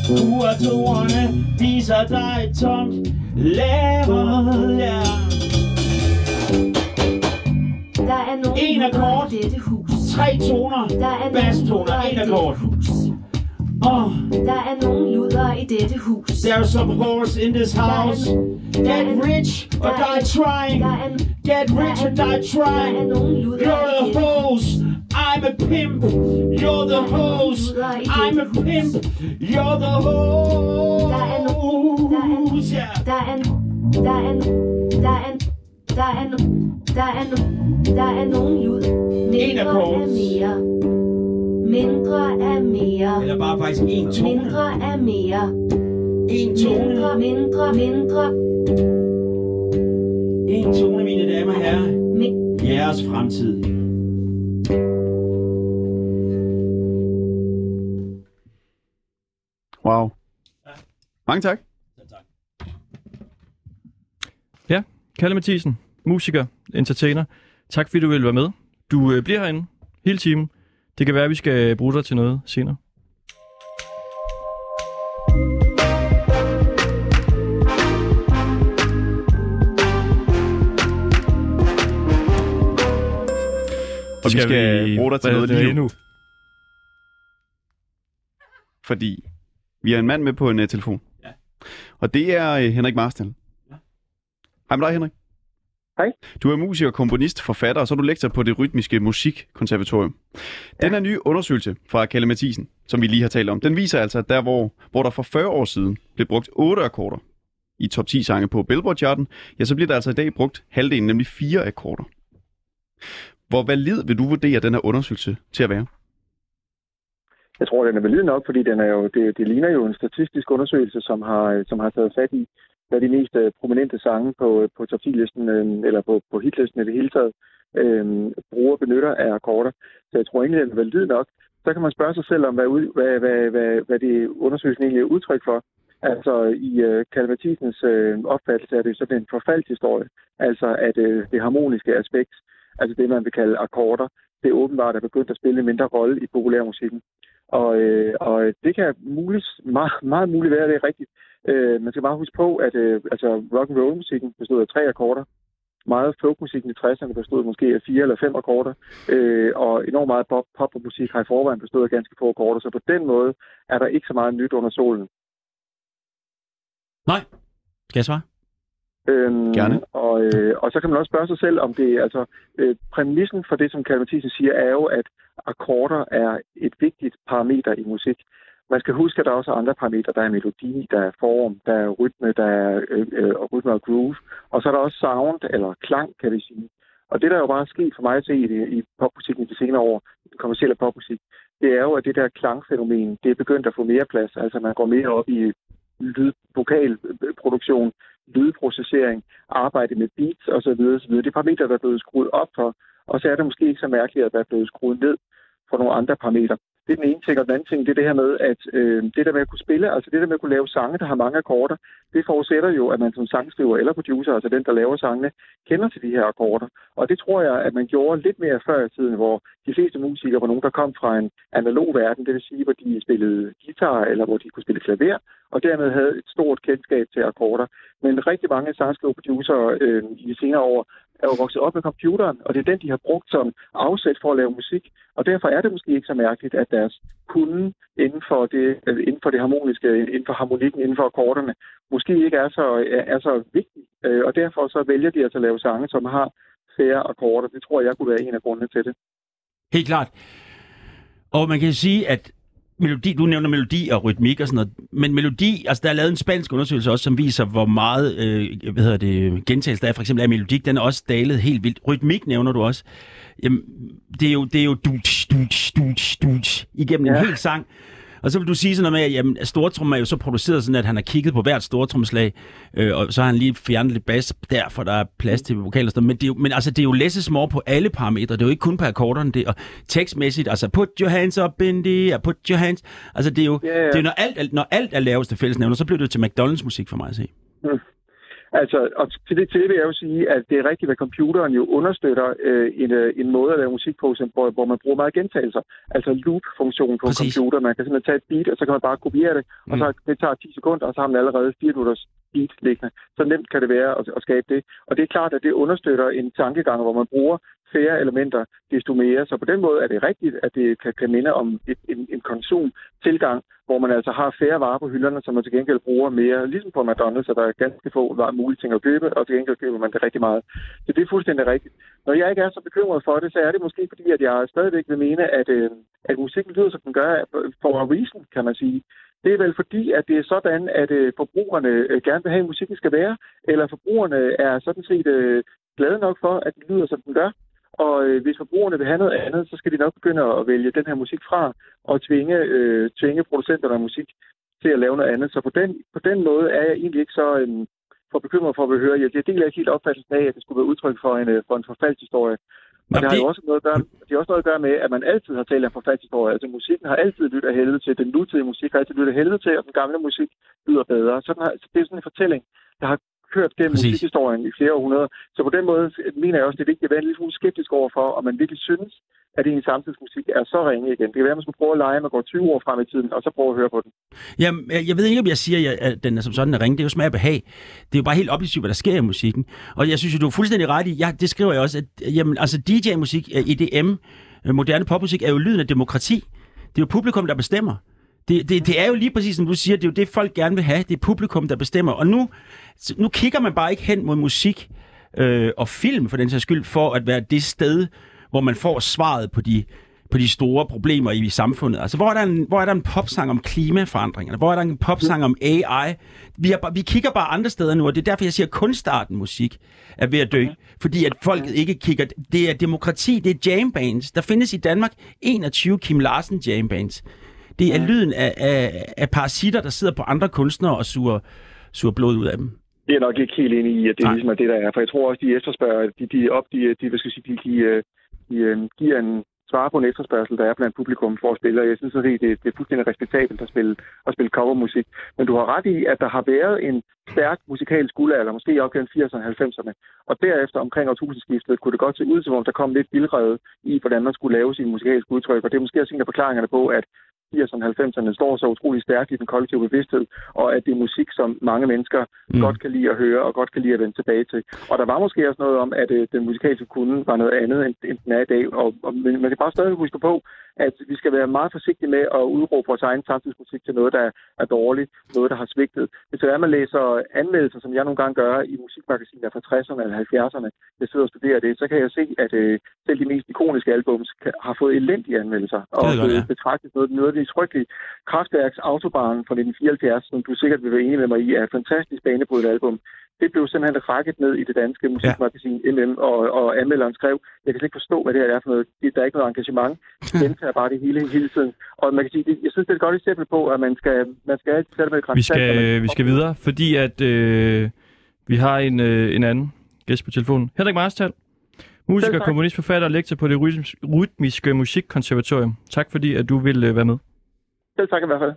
Kuratorerne viser dig et tomt lærred. Ja. Der er nogen En akkord. dette hus. Tre toner, Der er i en akkord. hus. Oh, Der er nogen luder i dette hus. there's some horse in this house. Get rich or die trying. Get rich or die trying. You're the hose. I'm a pimp. You're the hose. I'm a pimp. You're the hose. Yeah. Der er, der er, der er, der er, der er, der er nogen lud. Mindre er mere. Mindre er mere. Eller bare faktisk en tone. Mindre er mere. En tone. Mindre, mindre, mindre. En tone, mine damer og herrer. Jeres fremtid. Wow. Mange tak. Kalle Mathisen, musiker, entertainer. Tak fordi du ville være med. Du øh, bliver herinde hele timen. Det kan være, at vi skal bruge dig til noget senere. Og vi skal bruge dig til noget lige nu. Fordi Vi har en mand med på en uh, telefon. Ja. Og det er uh, Henrik Marstal. Ja. Hej med dig, Henrik. Hej. Du er musiker, komponist, forfatter, og så er du lektor på det rytmiske musikkonservatorium. Ja. Den her nye undersøgelse fra Kalle Mathisen, som vi lige har talt om, den viser altså, at der, hvor, hvor der for 40 år siden blev brugt 8 akkorder i top 10 sange på Billboard-charten, ja, så bliver der altså i dag brugt halvdelen, nemlig fire akkorder. Hvor valid vil du vurdere den her undersøgelse til at være? Jeg tror, den er valid nok, fordi den er jo, det, det ligner jo en statistisk undersøgelse, som har, som har taget fat i, hvad de mest øh, prominente sange på, øh, på top 10-listen, øh, eller på, på hitlisten i det hele taget, øh, bruger benytter af akkorder. Så jeg tror egentlig, den er valid nok. Så kan man spørge sig selv om, hvad, ud, hvad, hvad, hvad, hvad det undersøgelsen egentlig er udtryk for. Altså i øh, Kalvatisens øh, opfattelse er det sådan en forfaldshistorie. Altså at øh, det harmoniske aspekt, altså det man vil kalde akkorder, det er åbenbart er begyndt at spille en mindre rolle i populærmusikken. Og, øh, og det kan muligt, meget, meget muligt være, at det er rigtigt. Øh, man skal bare huske på, at øh, altså rock and roll musikken bestod af tre akkorder. Meget folkmusikken i 60'erne bestod måske af fire eller fem akkorder. Øh, og enormt meget pop, pop og musik har i forvejen bestået af ganske få akkorder. Så på den måde er der ikke så meget nyt under solen. Nej. Skal jeg svare? Øhm, Gerne. Og, øh, og så kan man også spørge sig selv, om det altså øh, præmissen for det, som Mathisen siger, er jo, at akkorder er et vigtigt parameter i musik. Man skal huske, at der også er andre parametre. Der er melodi, der er form, der er rytme, der er øh, øh, rytme og groove. Og så er der også sound, eller klang, kan vi sige. Og det, der er jo bare sket for mig at se i, det, i popmusikken i de senere år, den kommercielle popmusik, det er jo, at det der klangfænomen, det er begyndt at få mere plads. Altså man går mere op i lyd, vokalproduktion, lydprocessering, arbejde med beats osv. osv. Det er parametre, der er blevet skruet op for, og så er det måske ikke så mærkeligt, at der er blevet skruet ned for nogle andre parametre. Det er den ene ting, og den anden ting, det er det her med, at øh, det der med at kunne spille, altså det der med at kunne lave sange, der har mange akkorder, det forudsætter jo, at man som sangskriver eller producer, altså den, der laver sangene, kender til de her akkorder. Og det tror jeg, at man gjorde lidt mere før i tiden, hvor de fleste musikere var nogen, der kom fra en analog verden, det vil sige, hvor de spillede guitar, eller hvor de kunne spille klaver, og dermed havde et stort kendskab til akkorder. Men rigtig mange sangskriver producer øh, i de senere år er jo vokset op med computeren, og det er den, de har brugt som afsæt for at lave musik. Og derfor er det måske ikke så mærkeligt, at deres kunde inden for det, øh, inden for det harmoniske, inden for harmonikken, inden for akkorderne, måske ikke er så, øh, er så vigtig. Øh, og derfor så vælger de altså at lave sange, som har færre akkorder. Det tror jeg kunne være en af grundene til det. Helt klart. Og man kan sige, at melodi, du nævner melodi og rytmik og sådan noget, men melodi, altså der er lavet en spansk undersøgelse også, som viser, hvor meget øh, hvad hedder det, gentagelse der er for eksempel af melodik, den er også dalet helt vildt. Rytmik nævner du også. Jamen, det er jo, det er jo duts, duts, duts, duts, igennem. Ja. en hel sang. Og så vil du sige sådan noget med, at jamen, stortrummer er jo så produceret sådan, at han har kigget på hvert stortrumslag, øh, og så har han lige fjernet lidt bas, derfor der er plads til vokaler. og sådan. Men, det er jo, men altså, det er jo less is more på alle parametre. Det er jo ikke kun på akkorderne. Det er, og tekstmæssigt, altså put your hands up in the air, put your hands. Altså det er jo, Ja, ja. det er når, alt, når alt er laveste fællesnævner, så bliver det jo til McDonald's musik for mig at se. Altså, og til det, til det vil jeg jo sige, at det er rigtigt, at computeren jo understøtter øh, en, øh, en måde at lave musik på, som, hvor, hvor man bruger meget gentagelser. Altså loop-funktionen på Præcis. en computer. Man kan simpelthen tage et beat, og så kan man bare kopiere det, og så det tager 10 sekunder, og så har man allerede 4 minutters beat liggende. Så nemt kan det være at, at skabe det. Og det er klart, at det understøtter en tankegang, hvor man bruger færre elementer, desto mere. Så på den måde er det rigtigt, at det kan, kan minde om et, en, en konsumtilgang, hvor man altså har færre varer på hylderne, som man til gengæld bruger mere, ligesom på McDonald's, så der er ganske få varer, mulige ting at købe, og til gengæld køber man det rigtig meget. Så det er fuldstændig rigtigt. Når jeg ikke er så bekymret for det, så er det måske fordi, at jeg stadigvæk vil mene, at, øh, at musikken lyder, som den gør, for a reason, kan man sige. Det er vel fordi, at det er sådan, at øh, forbrugerne øh, gerne vil have, at musikken skal være, eller forbrugerne er sådan set øh, glade nok for, at den lyder, som den gør. Og øh, hvis forbrugerne vil have noget andet, så skal de nok begynde at vælge den her musik fra og tvinge, øh, tvinge producenterne af musik til at lave noget andet. Så på den, på den måde er jeg egentlig ikke så øh, for bekymret for at høre. Jeg, jeg deler ikke helt opfattelsen af, at det skulle være udtryk for en, øh, for en forfaldshistorie. Og det har jo også noget at gøre, det har også noget at gøre med, at man altid har talt om forfaldshistorie. Altså musikken har altid lyttet af helvede til. Den nutidige musik har altid lyttet af helvede til, og den gamle musik lyder bedre. Sådan har, så det er sådan en fortælling, der har kørt gennem Præcis. musikhistorien i flere århundreder. Så på den måde mener jeg også, det er vigtigt at være en lille smule skeptisk overfor, om man virkelig synes, at en samtidsmusik er så ringe igen. Det kan være, at man skulle prøve at lege, man går 20 år frem i tiden, og så prøve at høre på den. Jamen, jeg jeg ved ikke, om jeg siger, at- den er som sådan er ringe. Det er jo smag og behag. Det er jo bare helt objektivt, hvad der sker i musikken. Og jeg synes jo, du er fuldstændig ret i, ja, det skriver jeg også, at jamen, altså DJ-musik, øh, EDM, øh, moderne popmusik, er jo lyden af demokrati. Det er jo publikum, der bestemmer. Det, det, det er jo lige præcis, som du siger, det er jo det, folk gerne vil have. Det er publikum, der bestemmer. Og nu, nu kigger man bare ikke hen mod musik øh, og film, for den sags skyld, for at være det sted, hvor man får svaret på de, på de store problemer i samfundet. Altså, hvor er, der en, hvor er der en popsang om klimaforandringerne? Hvor er der en popsang om AI? Vi, bare- vi kigger bare andre steder nu, og det er derfor, jeg siger, at kunstarten musik er ved at dø. Fordi at folket ikke kigger... Det er demokrati, det er jambands. Der findes i Danmark 21 Kim Larsen jambands. Det er lyden af, af, af parasitter, der sidder på andre kunstnere og suger, suger blod ud af dem. Det er jeg nok ikke helt enig i, at det Nej. ligesom er det, der er. For jeg tror også, de efterspørger, de, de, op, de, de, hvad skal jeg sige, de, de, øh, de, øh, giver en svar på en efterspørgsel, der er blandt publikum for at spille, og jeg synes at det, det er fuldstændig respektabelt at spille, at spille covermusik. Men du har ret i, at der har været en stærk musikalsk guldalder, måske op gennem 80'erne og 90'erne, og derefter omkring årtusindskiftet kunne det godt se ud, som om der kom lidt vildrede i, hvordan man skulle lave sin musikalske udtryk, og det er måske også en af forklaringerne på, at 80'erne og 90'erne står så utrolig stærkt i den kollektive bevidsthed, og at det er musik, som mange mennesker mm. godt kan lide at høre, og godt kan lide at vende tilbage til. Og der var måske også noget om, at øh, den musikalske kunde var noget andet, end, end den er i dag. Og, og men man kan bare stadig huske på, at vi skal være meget forsigtige med at udråbe vores egen samtidsmusik til noget, der er dårligt, noget, der har svigtet. Hvis det er, at man læser anmeldelser, som jeg nogle gange gør i musikmagasiner fra 60'erne eller 70'erne, jeg sidder og studerer det, så kan jeg se, at øh, selv de mest ikoniske albums kan, har fået elendige anmeldelser. Og jeg godt, ja. betragtet noget, noget af det frygtelige Kraftværks Autobahn fra 1974, som du sikkert vil være enig med mig i, er et fantastisk banebrydende album. Det blev simpelthen rakket ned i det danske musikmagasin MM, og, og anmelderen skrev, jeg kan slet ikke forstå, hvad det her er for noget. Det- Der er ikke noget engagement. De gentager bare det hele hele tiden. Og man kan sige, det, jeg synes, det er et godt eksempel på, at man skal, man skal altid sætte med et Vi når man- skal, vi skal videre, fordi at øh, vi har en, øh, en anden gæst på telefonen. Henrik Marstal, musiker, komponist, forfatter og lektor på det rytmis- rytmiske musikkonservatorium. Tak fordi, at du vil øh, være med. Selv tak i hvert fald.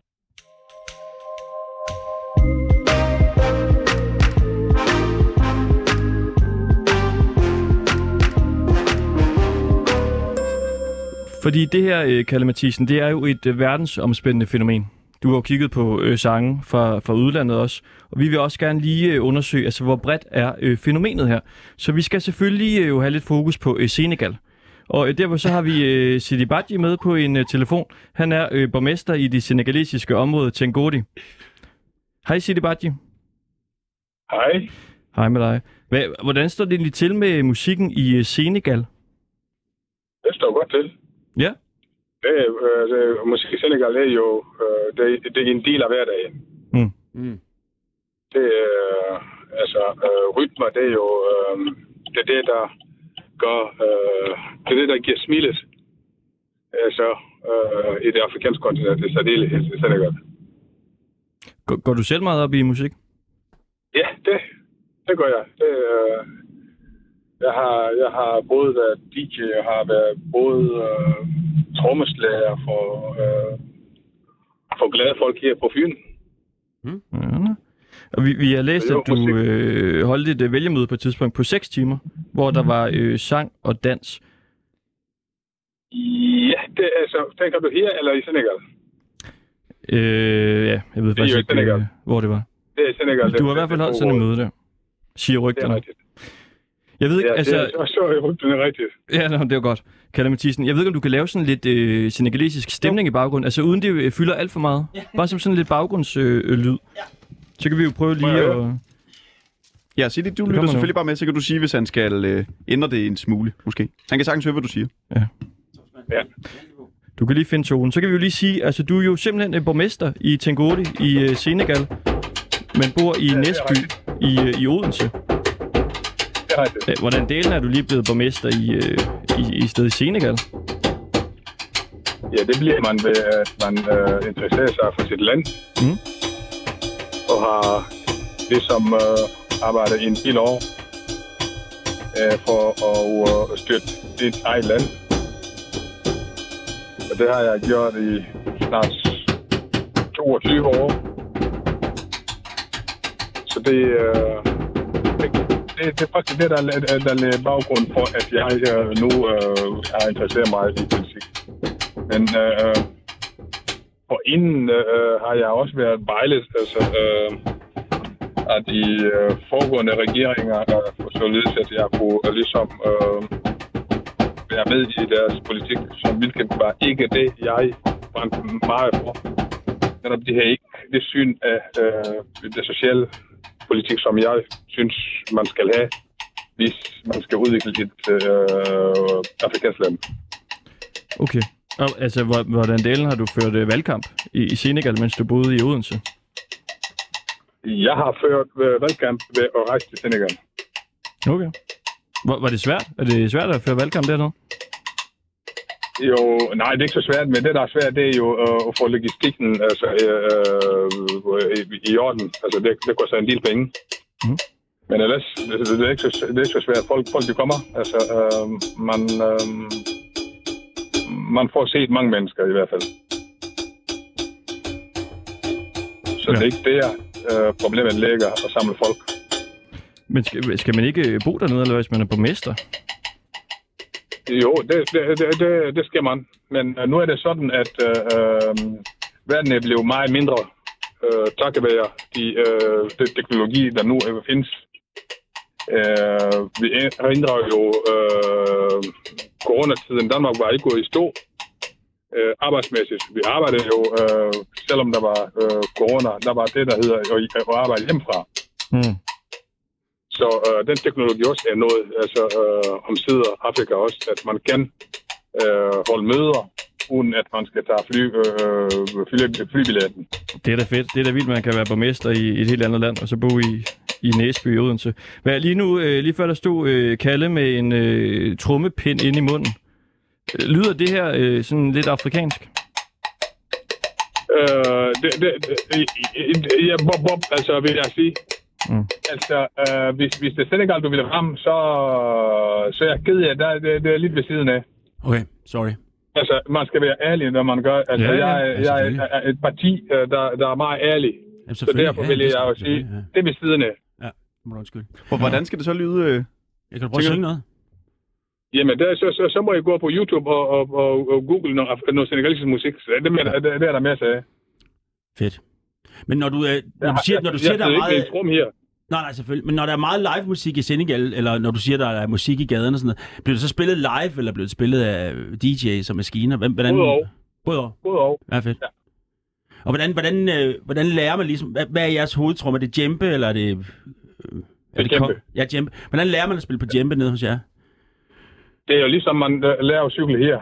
Fordi det her, øh, Kalle Mathisen, det er jo et øh, verdensomspændende fænomen. Du har jo kigget på øh, sange fra, fra udlandet også, og vi vil også gerne lige øh, undersøge, altså hvor bredt er øh, fænomenet her. Så vi skal selvfølgelig øh, jo have lidt fokus på øh, Senegal. Og øh, derfor så har vi øh, Sidi Badji med på en øh, telefon. Han er øh, borgmester i det senegalesiske område Tengodi. Hej Sidi Badji. Hej. Hej med dig. Hvad, hvordan står det egentlig til med musikken i øh, Senegal? Det står. Ja. Det, er, øh, det, musik i Senegal det er jo øh, det, det er en del af hverdagen. Mm. Mm. Det er, altså, øh, rytmer, det er jo øh, det, er det, der gør, øh, det er det, der giver smilet. Altså, øh, i det afrikanske kontinent, det er særdeles i Senegal. Går, går du selv meget op i musik? Ja, det, det gør jeg. Det, øh, jeg, har, jeg har både været DJ, jeg har været både øh, trommeslager for, øh, for glade folk her på Fyn. Ja. Og vi, vi har læst, at du øh, holdt et øh, vælgermøde på et tidspunkt på 6 timer, hvor der var øh, sang og dans. Ja, det altså, tænker du her eller i Senegal? Øh, ja, jeg ved Det faktisk ikke, øh, hvor det var. Det er i Senegal. Du har i hvert fald holdt sådan et møde der, siger Det er rygterne. rigtigt. Jeg ved ikke, Ja, altså... det er, så, så er rygterne rigtigt. Ja, nå, det var godt. Kalle Mathisen, jeg ved ikke, om du kan lave sådan lidt øh, senegalesisk stemning i baggrunden, altså uden det øh, fylder alt for meget. Bare som sådan lidt baggrundslyd. Øh, lyd. Så kan vi jo prøve lige jeg at... Ja, sig det. Du kommer lytter nu. selvfølgelig bare med, så kan du sige, hvis han skal øh, ændre det en smule, måske. Han kan sagtens høre, hvad du siger. Ja. Du kan lige finde tonen. Så kan vi jo lige sige, altså du er jo simpelthen en borgmester i Tengodi i øh, Senegal, men bor i det er Næsby i, øh, i Odense. Er rigtigt. Øh, Hvordan delen er du lige blevet borgmester i, øh, i, i stedet Senegal? Ja, det bliver man ved, at man øh, interesserer sig for sit land. Mm. Og har ligesom øh, arbejdet i en del år øh, for at øh, støtte dit eget land. Og det har jeg gjort i snart 22 år. Så det, øh, det, det, er faktisk det, der, er- øh, der er baggrund for, at jeg øh, nu øh, har interesseret mig i politik. Men øh, og inden øh, har jeg også været vejledt altså, øh, af de øh, foregående regeringer, øh, således at jeg kunne øh, ligesom øh, være med i deres politik, som hvilket var ikke det, jeg brændte meget for. netop det her ikke det syn af øh, det sociale politik, som jeg synes, man skal have, hvis man skal udvikle et øh, afrikansk land. Okay. Og, altså, hvor- hvordan delen har du ført øh, valgkamp i, i Senegal, mens du boede i Odense? Jeg har ført øh, valgkamp ved at rejse til Senegal. Okay. Var, var det svært? Er det svært at føre valgkamp dernede? Jo, nej, det er ikke så svært, men det, der er svært, det er jo øh, at få logistikken altså, øh, øh, i, i orden. Altså, det, det koster en del penge. Mhm. Men ellers, det, det, er ikke så, det er ikke så svært. Folk, folk de kommer. Altså, øh, man, øh, man får set mange mennesker i hvert fald. Så Ja. det er ikke der, øh, problemet ligger at samle folk. Men skal, skal man ikke bo dernede, eller hvis man er borgmester? Jo, det, det, det, det, skal man. Men øh, nu er det sådan, at øh, øh, verden er blevet meget mindre øh, takket være de, øh, de teknologi, der nu øh, findes. Øh, vi erindrer jo øh, coronatiden. Danmark var ikke gået i stå øh, arbejdsmæssigt. Vi arbejdede jo, øh, selvom der var øh, corona, der var det, der hedder at, arbejde hjemmefra. Mm. Så øh, den teknologi også er noget, altså øh, omsider Afrika også, at man kan øh, holde møder, uden at man skal tage fly, øh, fly, flybilletten. Det er da fedt. Det er da vildt, man kan være borgmester i et helt andet land, og så bo i, i Næsby i Odense. Hvad, lige nu, øh, lige før der stod øh, Kalle med en øh, trummepind ind i munden. Øh, Lyder det her øh, sådan lidt afrikansk? Øh, det, det, det, ja, bob, bob, altså vil jeg sige. Mm. Altså, øh, hvis, hvis det er Senegal, du vil ramme, så, så er jeg ked af, det, det, det er lidt ved siden af. Okay, sorry. Altså, man skal være ærlig, når man gør. Altså, Ja, ja. jeg, Ja, jeg, jeg er et parti, øh, der, der er meget ærlig. Jamen, Så derfor Ja, vil jeg jo sige, selvfølgelig, det er ved siden af. Ja, ja. må. Hvor, hvordan skal det så lyde? Øh? Jeg kan du prøve at synge noget? Jamen, der, så, så, så må I gå på YouTube og, og, og, og google noget, af- noget senegalesisk musik. Det, er, det, det er der masser af. Fedt. Men når du, øh, når du siger, når du siger der er jeg, meget... Jeg rum her. Nej, nej, selvfølgelig. Men når der er meget live musik i Senegal, eller når du siger, der er musik i gaden og sådan noget, bliver det så spillet live, eller bliver det spillet af DJ's og maskiner? Hvem, hvordan? Både og. Både og. Både. Ja, fedt. Ja. Og hvordan, hvordan, øh, hvordan lærer man ligesom, hvad, hvad er jeres hovedtrum? Er det djembe, eller er det... Øh, er Det er djembe. kom- Ja, djembe. Hvordan lærer man at spille på djembe nede hos jer? Det er jo ligesom, man øh, lærer at cykle her.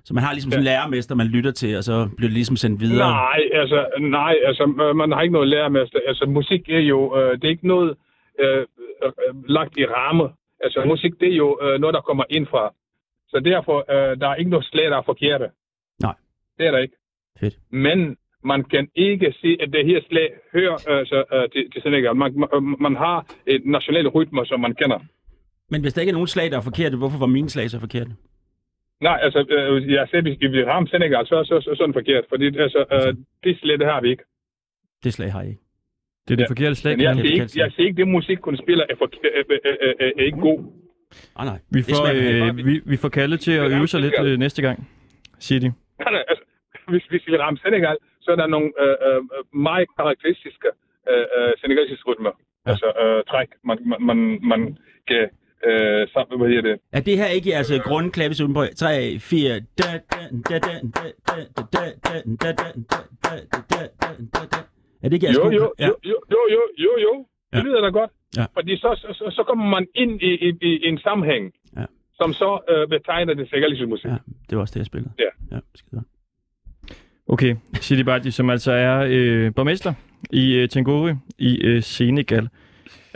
Ja. Så man har ligesom sådan en lærermester, man lytter til, og så bliver det ligesom sendt videre. Nej, altså, nej, altså, man har ikke noget at lære med. Altså, musik er jo, øh, det er ikke noget øh, øh, lagt i ramme. Altså, musik, det er jo øh, noget, der kommer ind fra. Så derfor, øh, der er ikke noget slag, der er forkerte. Nej. Det er der ikke. Fedt. Men man kan ikke sige, at det her slag hører altså, øh, til, til Senegal. Man, man, man har et nationale rytmer, som man kender. Men hvis der ikke er nogen slag, der er forkerte, hvorfor var mine slag så forkerte? Nej, altså, øh, jeg siger, hvis vi rammer Senegal, så, så, så, så er det forkert. Fordi altså, øh, det slag, det har vi ikke. Det slag har jeg ikke. Det er det Ja. forkerte slag. Men jeg siger ikke, jeg siger ikke, det musik, kun spiller, er, for, er, er, er, er, er ikke god. Ah, nej. Vi får, øh, vi, vi får Kalle til at er øve sig lidt øh, næste gang, siger de. Nej, nej, altså, hvis, hvis vi rammer Senegal, så er der nogle øh, øh, meget karakteristiske øh, øh, senegalesiske rytmer. Ja. Altså øh, træk, man, man, man, man kan øh, sammen, hvad hedder det? Er det her ikke jeres altså, grundklavis uden på 3, 4, da, da, da, da, da, da, da, da, da, da, da, da, da, da, da. Er det ikke jeres Jo, jo, Ja. jo, jo, jo, jo, jo, jo. Det Ja. lyder da godt. Ja. Fordi så, så, så, kommer man ind i, i, i en sammenhæng, Ja. som så øh, betegner det senegalesiske musik. Ja, det var også det, jeg spillede. Ja. Ja, skide. Okay, Sidi Badji, som altså er øh, borgmester i øh, Tengori i øh, Senegal.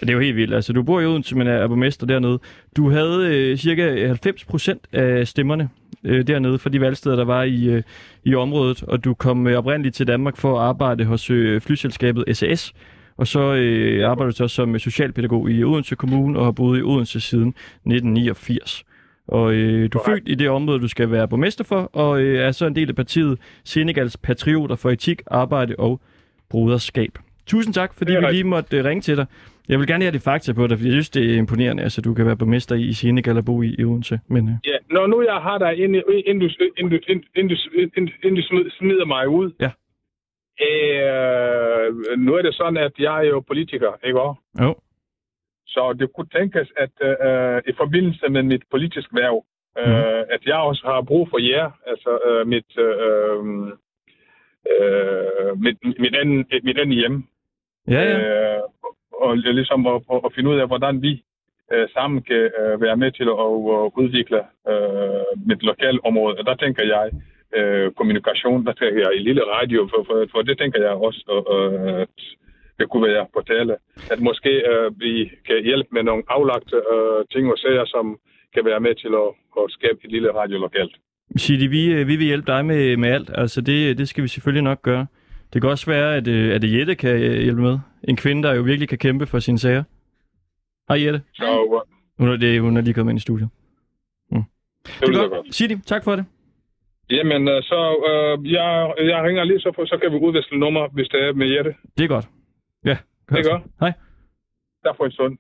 Det er jo helt vildt. Altså, du bor i Odense, men er er borgmester dernede. Du havde øh, cirka 90 procent af stemmerne øh, dernede for de valgsteder, der var i, øh, i området, og du kom øh, oprindeligt til Danmark for at arbejde hos øh, flyselskabet SAS, og så øh, arbejder du så som socialpædagog i Odense Kommune og har boet i Odense siden 1989. Og øh, du er født i det område, du skal være borgmester for, og øh, er så en del af partiet Senegals Patrioter for Etik, Arbejde og Broderskab. Tusind tak, fordi vi lige måtte øh, ringe til dig. Jeg vil gerne have det fakta på dig, for jeg synes, det er imponerende, altså du kan være borgmester i, Senegal og bo i, i Odense. Men øh, Ja, når nu jeg har dig, inden, inden, inden, du- inden, inden, du- inden, smider mig ud, Ja. øh, nu er det sådan, at jeg er jo politiker, ikke også? jo, Så det kunne tænkes, at øh, i forbindelse med mit politisk værv, øh, Mhm. at jeg også har brug for jer, altså øh, mit, øh, øh, mit, mit, andet, mit andet hjem. Ja, ja. Øh, og ligesom at, at, at finde ud af, hvordan vi øh, sammen kan øh, være med til at, at udvikle øh, mit lokale område. Og der tænker jeg øh, kommunikation, der tænker jeg i lille radio, for, for, for det tænker jeg også, øh, at det kunne være på tale. At måske øh, vi kan hjælpe med nogle aflagte øh, ting og sager, som kan være med til at, at skabe et lille radio lokalt. Shidi, vi, øh, vi vil hjælpe dig med, med alt. Altså, det, det skal vi selvfølgelig nok gøre. Det kan også være, at, øh, at Jette kan øh, hjælpe med. En kvinde, der jo virkelig kan kæmpe for sine sager. Hej Jette. Så Hun er, det, hun er lige kommet ind i studiet. Mm. det vil jeg godt. Sidi, tak for det. Jamen, øh, så øh, jeg, jeg ringer lige, så, så kan vi udveksle nummer, hvis det er med Jette. Det er godt. Ja, Det er godt. Hej. Tak for en stund.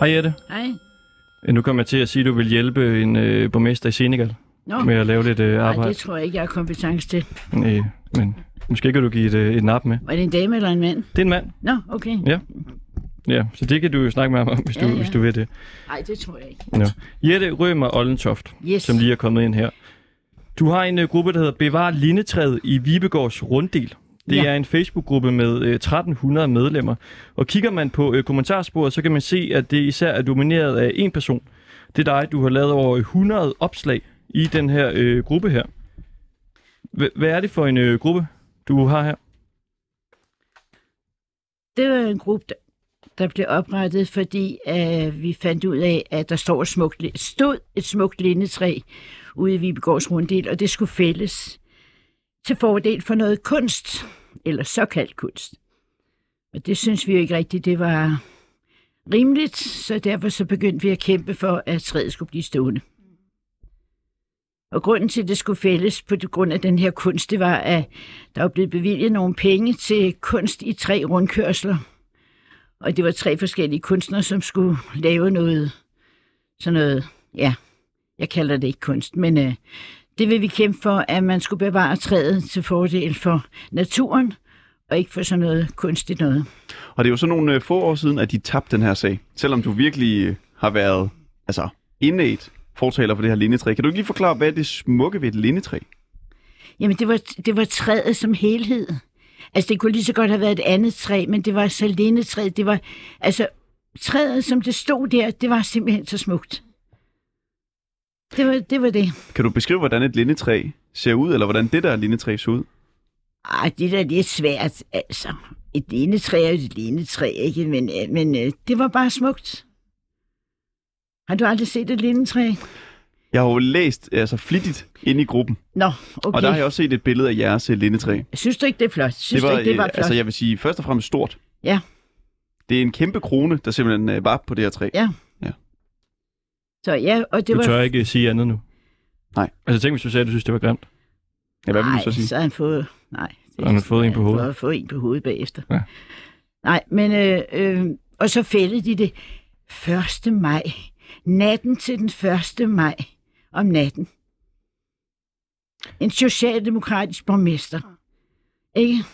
Hej Jette. Hej. Øh, Nu kommer jeg til at sige, at du vil hjælpe en øh, borgmester i Senegal Nå, med at lave lidt øh, nej, arbejde. det tror jeg ikke, jeg har kompetence til. Nej, men måske kan du give et, øh, et nap med. Var det en dame eller en mand? Det er en mand. Nå, okay. Ja. Ja, så det kan du jo snakke med ham om, hvis, Ja, du, ja. hvis du vil det. Nej, det tror jeg ikke. Nå. Jette Rømer Ollentoft, Yes. som lige er kommet ind her. Du har en uh, gruppe, der hedder Bevar Lindetræet i Vibegårds Runddel. Det Ja. er en Facebook-gruppe med uh, 1300 medlemmer. Og kigger man på uh, kommentarsporet, så kan man se, at det især er domineret af en person. Det er dig, du har lavet over 100 opslag i den her uh, gruppe her. H- hvad er det for en uh, gruppe, du har her? Det var en gruppe, der- blev oprettet, fordi uh, vi fandt ud af, at der står et smukt, stod et smukt lindetræ ude i Vibegårds runddel, og det skulle fældes til fordel for noget kunst, eller såkaldt kunst. Og det synes vi jo ikke rigtigt, det var rimeligt, så derfor så begyndte vi at kæmpe for, at træet skulle blive stående. Og grunden til, at det skulle fælles på grund af den her kunst, det var, at der var blevet bevilget nogle penge til kunst i tre rundkørsler. Og det var tre forskellige kunstnere, som skulle lave noget, sådan noget, ja, jeg kalder det ikke kunst, men øh, det vil vi kæmpe for, at man skulle bevare træet til fordel for naturen, og ikke for sådan noget kunstigt noget. Og det er jo så nogle øh, få år siden, at de tabte den her sag. Selvom du virkelig øh, har været altså, indet fortaler for det her lindetræ. Kan du ikke lige forklare, hvad er det smukke ved et lindetræ? Jamen, det var, det var træet som helhed. Altså, det kunne lige så godt have været et andet træ, men det var så lindetræ. Det var, altså, træet, som det stod der, det var simpelthen så smukt. Det var det. Var det. Kan du beskrive, hvordan et lindetræ ser ud, eller hvordan det der lindetræ ser ud? Ej, det der er lidt svært, altså. Et lindetræ er et lindetræ, ikke? Men, øh, men øh, det var bare smukt. Har du aldrig set et lindetræ? Jeg har jo læst altså, flittigt ind i gruppen, Nå, okay. og der har jeg også set et billede af jeres øh, lindetræ. Synes du ikke, det er flot? Synes det var, du ikke, det var øh, flot? altså jeg vil sige, først og fremmest stort. Ja. Det er en kæmpe krone, der simpelthen var på det her træ. Ja. Så ja, og det Du var... tør ikke sige andet nu. Nej. Altså tænk, hvis du sagde, at du synes, det var grimt. Ja, hvad vil Nej, du så sige? så har han fået... Nej. Så har han fået en på hovedet. Han har fået en på hovedet bagefter. Ja. Nej, men... Øh, øh, og så fældede de det 1. maj. Natten til den 1. maj om natten. En socialdemokratisk borgmester. Ikke?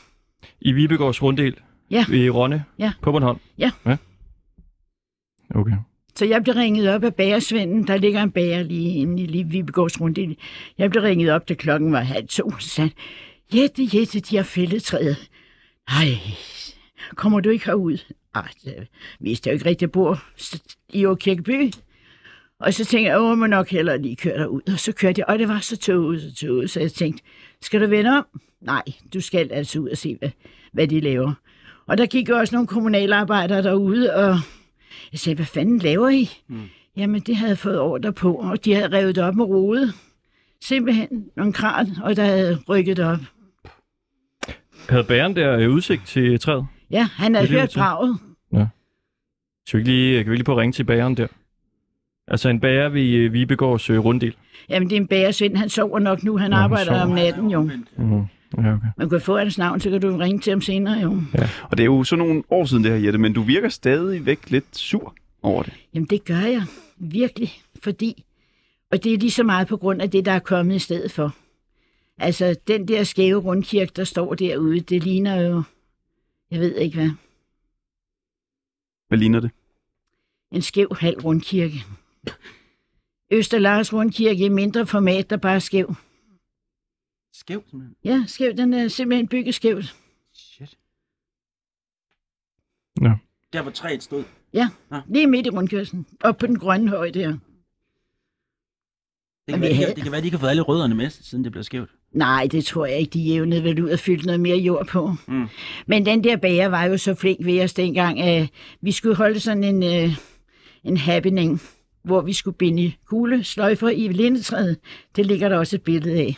I Vibegårds runddel? Ja. I Ronne? Ja. På Bornholm? Ja. ja. Okay. Så jeg blev ringet op af bagersvenden. Der ligger en bager lige inde i lige Vibegårds rundt. Jeg blev ringet op, da klokken var halv to. Så sagde Jette, Jette, de har fældet træet. Nej, kommer du ikke herud? Ej, det vidste jeg jo ikke rigtig, jeg bor i Åkirkeby. Og så tænkte jeg, åh, man må nok hellere lige køre derud. Og så kørte jeg, og det var så tåget, så tåget. Så jeg tænkte, skal du vende om? Nej, du skal altså ud og se, hvad, hvad de laver. Og der gik jo også nogle kommunalarbejdere derude, og jeg sagde, hvad fanden laver I? Mm. Jamen, det havde jeg fået ordre på, og de havde revet det op med rode. Simpelthen nogle kran, og der havde rykket det op. Havde bæren der øh, udsigt til træet? Ja, han havde hørt braget. Skal vi ikke lige, kan vi lige prøve at ringe til bæren der? Altså en bærer ved øh, Vibegårds øh, runddel. Jamen, det er en bagersvend. Han sover nok nu. Han Nå, han arbejder om sover. natten, jo. Mm-hmm. Ja, okay. Man kan få hans navn, så kan du ringe til ham senere, jo. Og det er jo så nogle år siden det her, Jette, men du virker stadigvæk lidt sur over det. Jamen, det gør jeg. Virkelig. Fordi... Og det er lige så meget på grund af det, der er kommet i stedet for. Altså, den der skæve rundkirke, der står derude, det ligner jo... Jeg ved ikke hvad. Hvad ligner det? En skæv halv rundkirke. Øster Lars rundkirke i mindre format, der bare er skæv. Skæv, simpelthen. Ja, skæv. Den er simpelthen bygget skævt. Shit. Ja. Der hvor træet stod. Ja, Nå. lige midt i rundkørslen. Og på den grønne høj der. Det kan, være, de, havde- kan- det kan være, de kan få alle rødderne med, siden det bliver skævt. Nej, det tror jeg ikke. De jævnede vel ud og fyldte noget mere jord på. Mm. Men den der bager var jo så flink ved os dengang, at vi skulle holde sådan en, øh, en happening, hvor vi skulle binde gule sløjfer i lindetræet. Det ligger der også et billede af.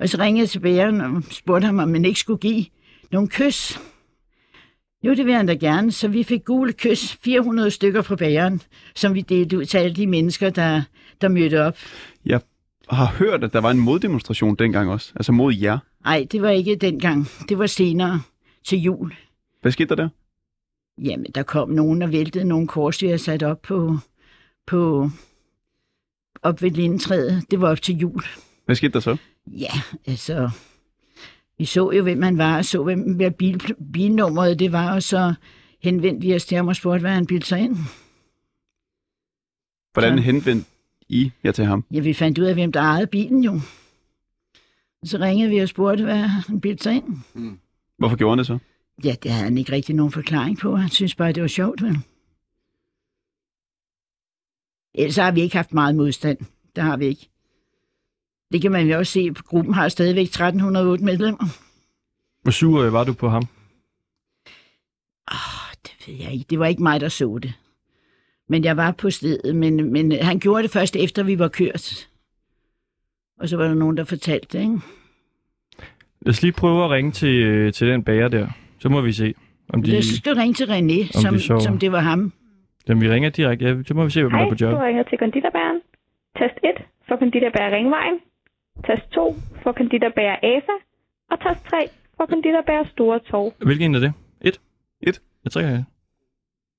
Og så ringede jeg til bageren og spurgte ham, om man ikke skulle give nogle kys. Jo, det vil han da gerne. Så vi fik gule kys, 400 stykker fra bageren, som vi delte ud til alle de mennesker, der, der mødte op. Jeg har hørt, at der var en moddemonstration dengang også. Altså mod jer. Nej, det var ikke dengang. Det var senere til jul. Hvad skete der der? Jamen, der kom nogen og væltede nogle kors, vi havde sat op på, på op ved lindetræet. Det var op til jul. Hvad skete der så? Ja, altså... Vi så jo, hvem man var, og så, hvem hvad bil, bilnummeret det var, og så henvendte vi os til ham og spurgte, hvad han bildte sig ind. Hvordan Så- henvendte I jer til ham? Ja, vi fandt ud af, hvem der ejede bilen jo. Så ringede vi og spurgte, hvad han bildte sig ind. Hvorfor gjorde han det så? Ja, det havde han ikke rigtig nogen forklaring på. Han synes bare, det var sjovt, vel? Ellers har vi ikke haft meget modstand. Det har vi ikke. Det kan man jo også se. Gruppen har stadigvæk 1308 medlemmer. Hvor sur var du på ham? Det ved jeg ikke. Det var ikke mig, der så det. Men jeg var på stedet. Men, men han gjorde det først efter, vi var kørt. Og så var der nogen, der fortalte det, ikke? Lad os lige prøve at ringe til, øh, til den bager der. Så må vi se, om de... Så skal du ringe til René, om som, de som det var ham. Jamen, vi ringer direkte. Ja, så må vi se, hvem der Hej, er på job. du ringer til konditorbæren. Tast 1 for konditorbærer Ringvejen. Tast 2 for konditorbærer Asa. Og tast 3 for konditorbærer Store Torv. Hvilken en er det? Et? Et. Jeg trækker her.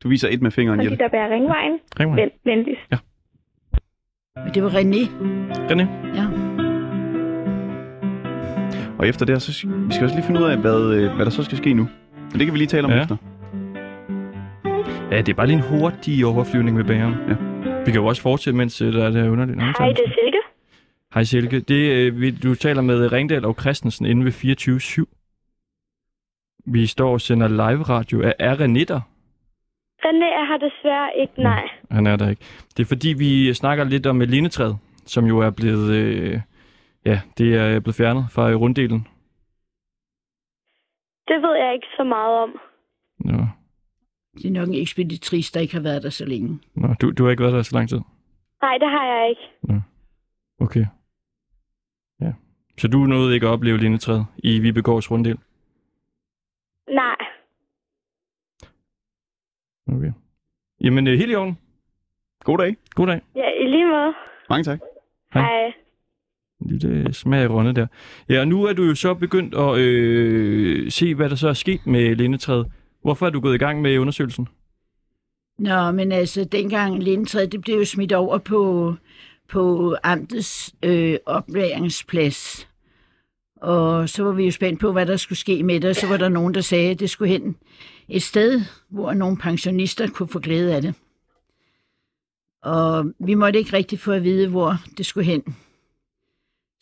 Du viser et med fingeren, Jette. Konditorbærer Ringvejen. Ringvejen. Vent, venligst. Men det var René. René? Ja. Og efter det her, så skal vi skal også lige finde ud af, hvad, øh, hvad der så skal ske nu. Men det kan vi lige tale om Ja. efter. Ja, det er bare lige en hurtig overflyvning ved bageren. Ja. Vi kan jo også fortsætte, mens øh, der er det her underligt. Hej, det er Silke. Hej Silke. Det, øh, vi- du taler med Ringdal og Christensen inde ved 24 Vi står og sender live radio. Er, er René der? René er her desværre ikke, nej. Han er der ikke. Det er fordi, vi snakker lidt om lindetræet, som jo er blevet... Øh, ja, det er blevet fjernet fra øh, runddelen. Det ved jeg ikke så meget om. Nå, Det er nok en ekspeditrice, der ikke har været der så længe. Nå du, du har ikke været der så lang tid? Nej, det har jeg ikke. Okay. Så du nåede ikke at opleve lindetræet i Vibegårds runddel? Nej. Okay. Jamen, øh, helt i orden. God dag. God dag. Ja, i lige måde. Mange tak. Hej. Hej. En lille smag i runde der. Ja, og nu er du jo så begyndt at øh, se, hvad der så er sket med lindetræet. Hvorfor er du gået i gang med undersøgelsen? Nå, men altså, dengang lindetræet, det blev jo smidt over på, på amtets øh, oplæringsplads. Og så var vi jo spændt på, hvad der skulle ske med det, og så var der nogen, der sagde, at det skulle hen et sted, hvor nogle pensionister kunne få glæde af det. Og vi måtte ikke rigtig få at vide, hvor det skulle hen.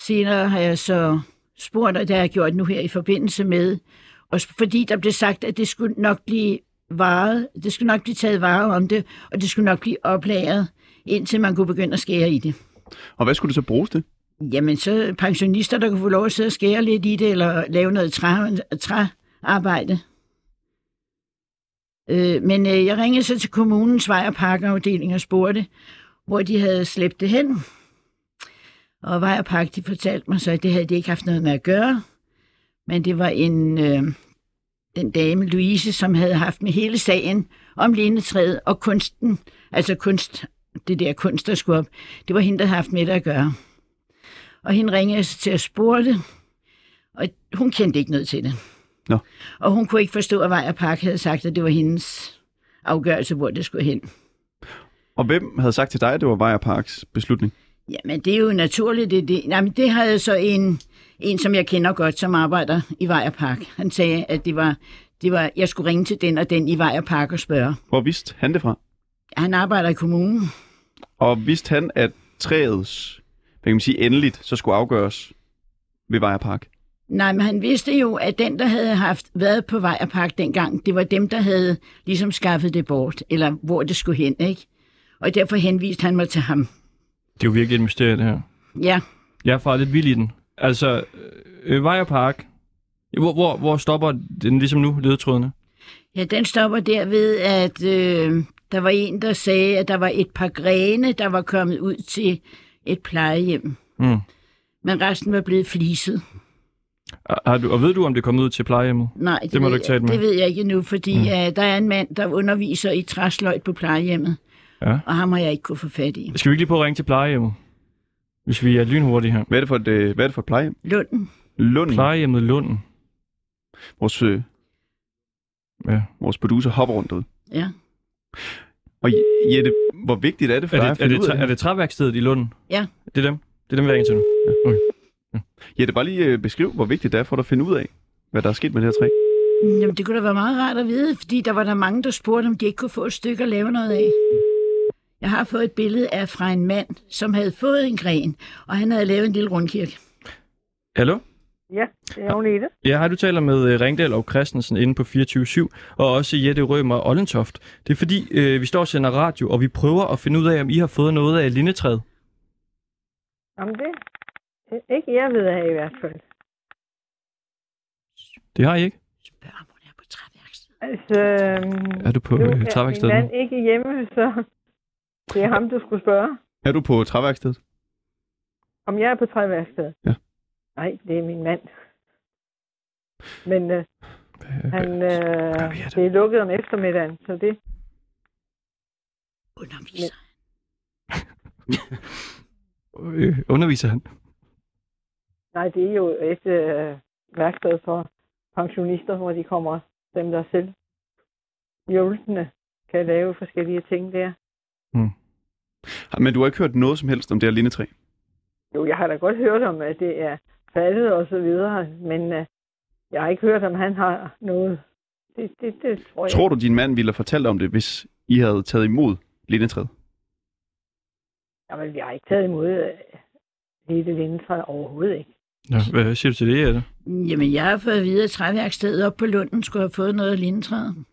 Senere har jeg så spurgt, og det har jeg gjort nu her i forbindelse med, og fordi der blev sagt, at det skulle nok blive varet, det skulle nok blive taget vare om det, og det skulle nok blive oplagret, indtil man kunne begynde at skære i det. Og hvad skulle det så bruges til? Jamen, så pensionister, der kunne få lov at sidde og skære lidt i det, eller lave noget træ, træarbejde. Øh, men øh, jeg ringede så til kommunens vej- og parkafdeling og spurgte, hvor de havde slæbt det hen. Og vej og park, de fortalte mig så, at det havde de ikke haft noget med at gøre. Men det var en, øh, den dame, Louise, som havde haft med hele sagen om lindetræet og kunsten, altså kunst, det der kunst, der skulle op, det var hende, der havde haft med det at gøre. Og hende ringede jeg til at spurgte det, og hun kendte ikke noget til det. Nå. Og hun kunne ikke forstå, at Vej og Park havde sagt, at det var hendes afgørelse, hvor det skulle hen. Og hvem havde sagt til dig, at det var Vejr Parks beslutning? Jamen, det er jo naturligt. Det, det. Jamen, det havde så en, en, som jeg kender godt, som arbejder i Vej og Park. Han sagde, at det var Det var, jeg skulle ringe til den og den i Vej Park og spørge. Hvor vidste han det fra? Han arbejder i kommunen. Og vidste han, at træets, kan man sige, endeligt, så skulle afgøres ved Vejer Park? Nej, men han vidste jo, at den, der havde haft været på Vej Park dengang, det var dem, der havde ligesom skaffet det bort, eller hvor det skulle hen, ikke? Og derfor henviste han mig til ham. Det er jo virkelig et mysterie, det her. Ja, Jeg er fra lidt vild i den. Altså, øh, Vejer Park. Hvor, hvor, hvor stopper den ligesom nu, ledetrådene? ja den stopper derved, at øh, der var en, der sagde, at der var et par grene, der var kommet ud til et plejehjem. Mm. Men resten var blevet fliset. Har- du, og ved du, om det kommet ud til plejehjemmet? Nej, det, Det må ved du ikke tale jeg, med. det ved jeg ikke nu, fordi Mm. uh, der er en mand, der underviser i træsløjt på plejehjemmet, Ja. og ham har jeg ikke kunne få fat i. Skal vi ikke lige prøve at ringe til plejehjemmet? Hvis vi er lynhurtige her. Hvad er det for et, øh, hvad er det for et plejehjem? Lunden. Lunden. Plejehjemmet Lunden. Vores, øh, Ja. vores producer hopper rundt ud. Ja. Og Jette, hvor vigtigt er det for Er dig at det, er, finde det, ud af træ- er det træværkstedet i Lunden? Ja. Det er dem? Det er dem, vi ringer til nu? Ja. Okay. Jette, bare lige øh, beskriv, hvor vigtigt det er for dig at finde ud af, hvad der er sket med det her træ. Jamen, det kunne da være meget rart at vide, fordi der var der mange, der spurgte, om de ikke kunne få et stykke at lave noget af. Jeg har fået et billede af fra en mand, som havde fået en gren, og han havde lavet en lille rundkirke. Hallo? Ja, det er Agnete. Ja, har du taler med øh, Ringdal og Christensen inde på 24-7, og også Jette Rømer Ollentoft. Det er fordi, øh, vi står og sender radio, og vi prøver at finde ud af, om I har fået noget af lindetræet. Jamen det, ikke jeg ved af i hvert fald. Det har I ikke? Altså, øhm, Er du på nu øh, er træværkstedet min nu? mand ikke hjemme, så det er ham, du skulle spørge. Er du på træværkstedet? Om jeg er på træværkstedet? Ja. Nej, det er min mand. Men øh, han, øh, det er lukket om eftermiddagen, så det... Underviser. Øh, underviser han? Nej, det er jo et øh, værksted for pensionister, hvor de kommer, dem der selv hjulpende kan lave forskellige ting der. Men du har ikke hørt noget som helst om det her lindetræ? Jo, jeg har da godt hørt om, at det er faldet og så videre, men øh, jeg har ikke hørt, om han har noget. Det, det, det tror jeg. Tror du, din mand ville have fortalt om det, hvis I havde taget imod lindetræet? Jamen, vi har ikke taget imod øh, hele lindetræet overhovedet ikke. Nå, hvad siger du til det, Jette? Jamen, jeg har fået at vide, at træværkstedet op på Lunden skulle have fået noget af lindetræet.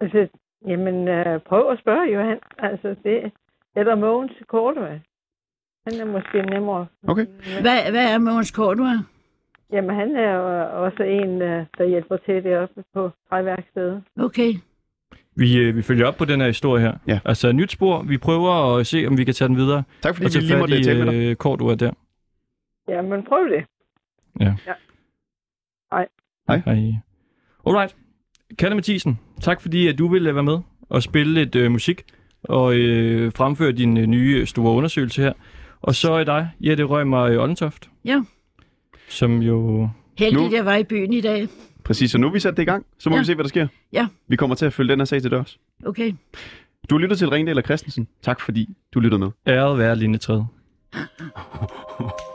Altså, jamen, øh, prøv at spørge, Johan. Altså, det eller Mogens Kortevej. Han er måske nemmere. Okay. Hvad, hvad er Mogens Cordua? Jamen, han er jo også en, øh, der hjælper til deroppe på træværkstedet. Okay. Vi, øh, vi følger op på den her historie her. Ja. Altså nyt spor. Vi prøver at se, om vi kan tage den videre. Tak fordi vi lige måtte tale med dig. Øh, er der. Jamen, prøv det. Ja. ja. Hej. Hej. Hej. Alright. Kalle Mathisen, tak fordi at du ville være med og spille lidt øh, musik og øh, fremføre din øh, nye store undersøgelse her. Og så er dig, Jette Rømer Ollentoft, Ja. som jo... Heldigt, jeg var i byen i dag. Præcis, så nu er vi sat det i gang. Så må Ja. vi se, hvad der sker. Ja. Vi kommer til at følge den her sag til dørs. Okay. Du har lyttet til Ringdal og Christensen. Tak fordi du lyttede med. Æret være Line Træde.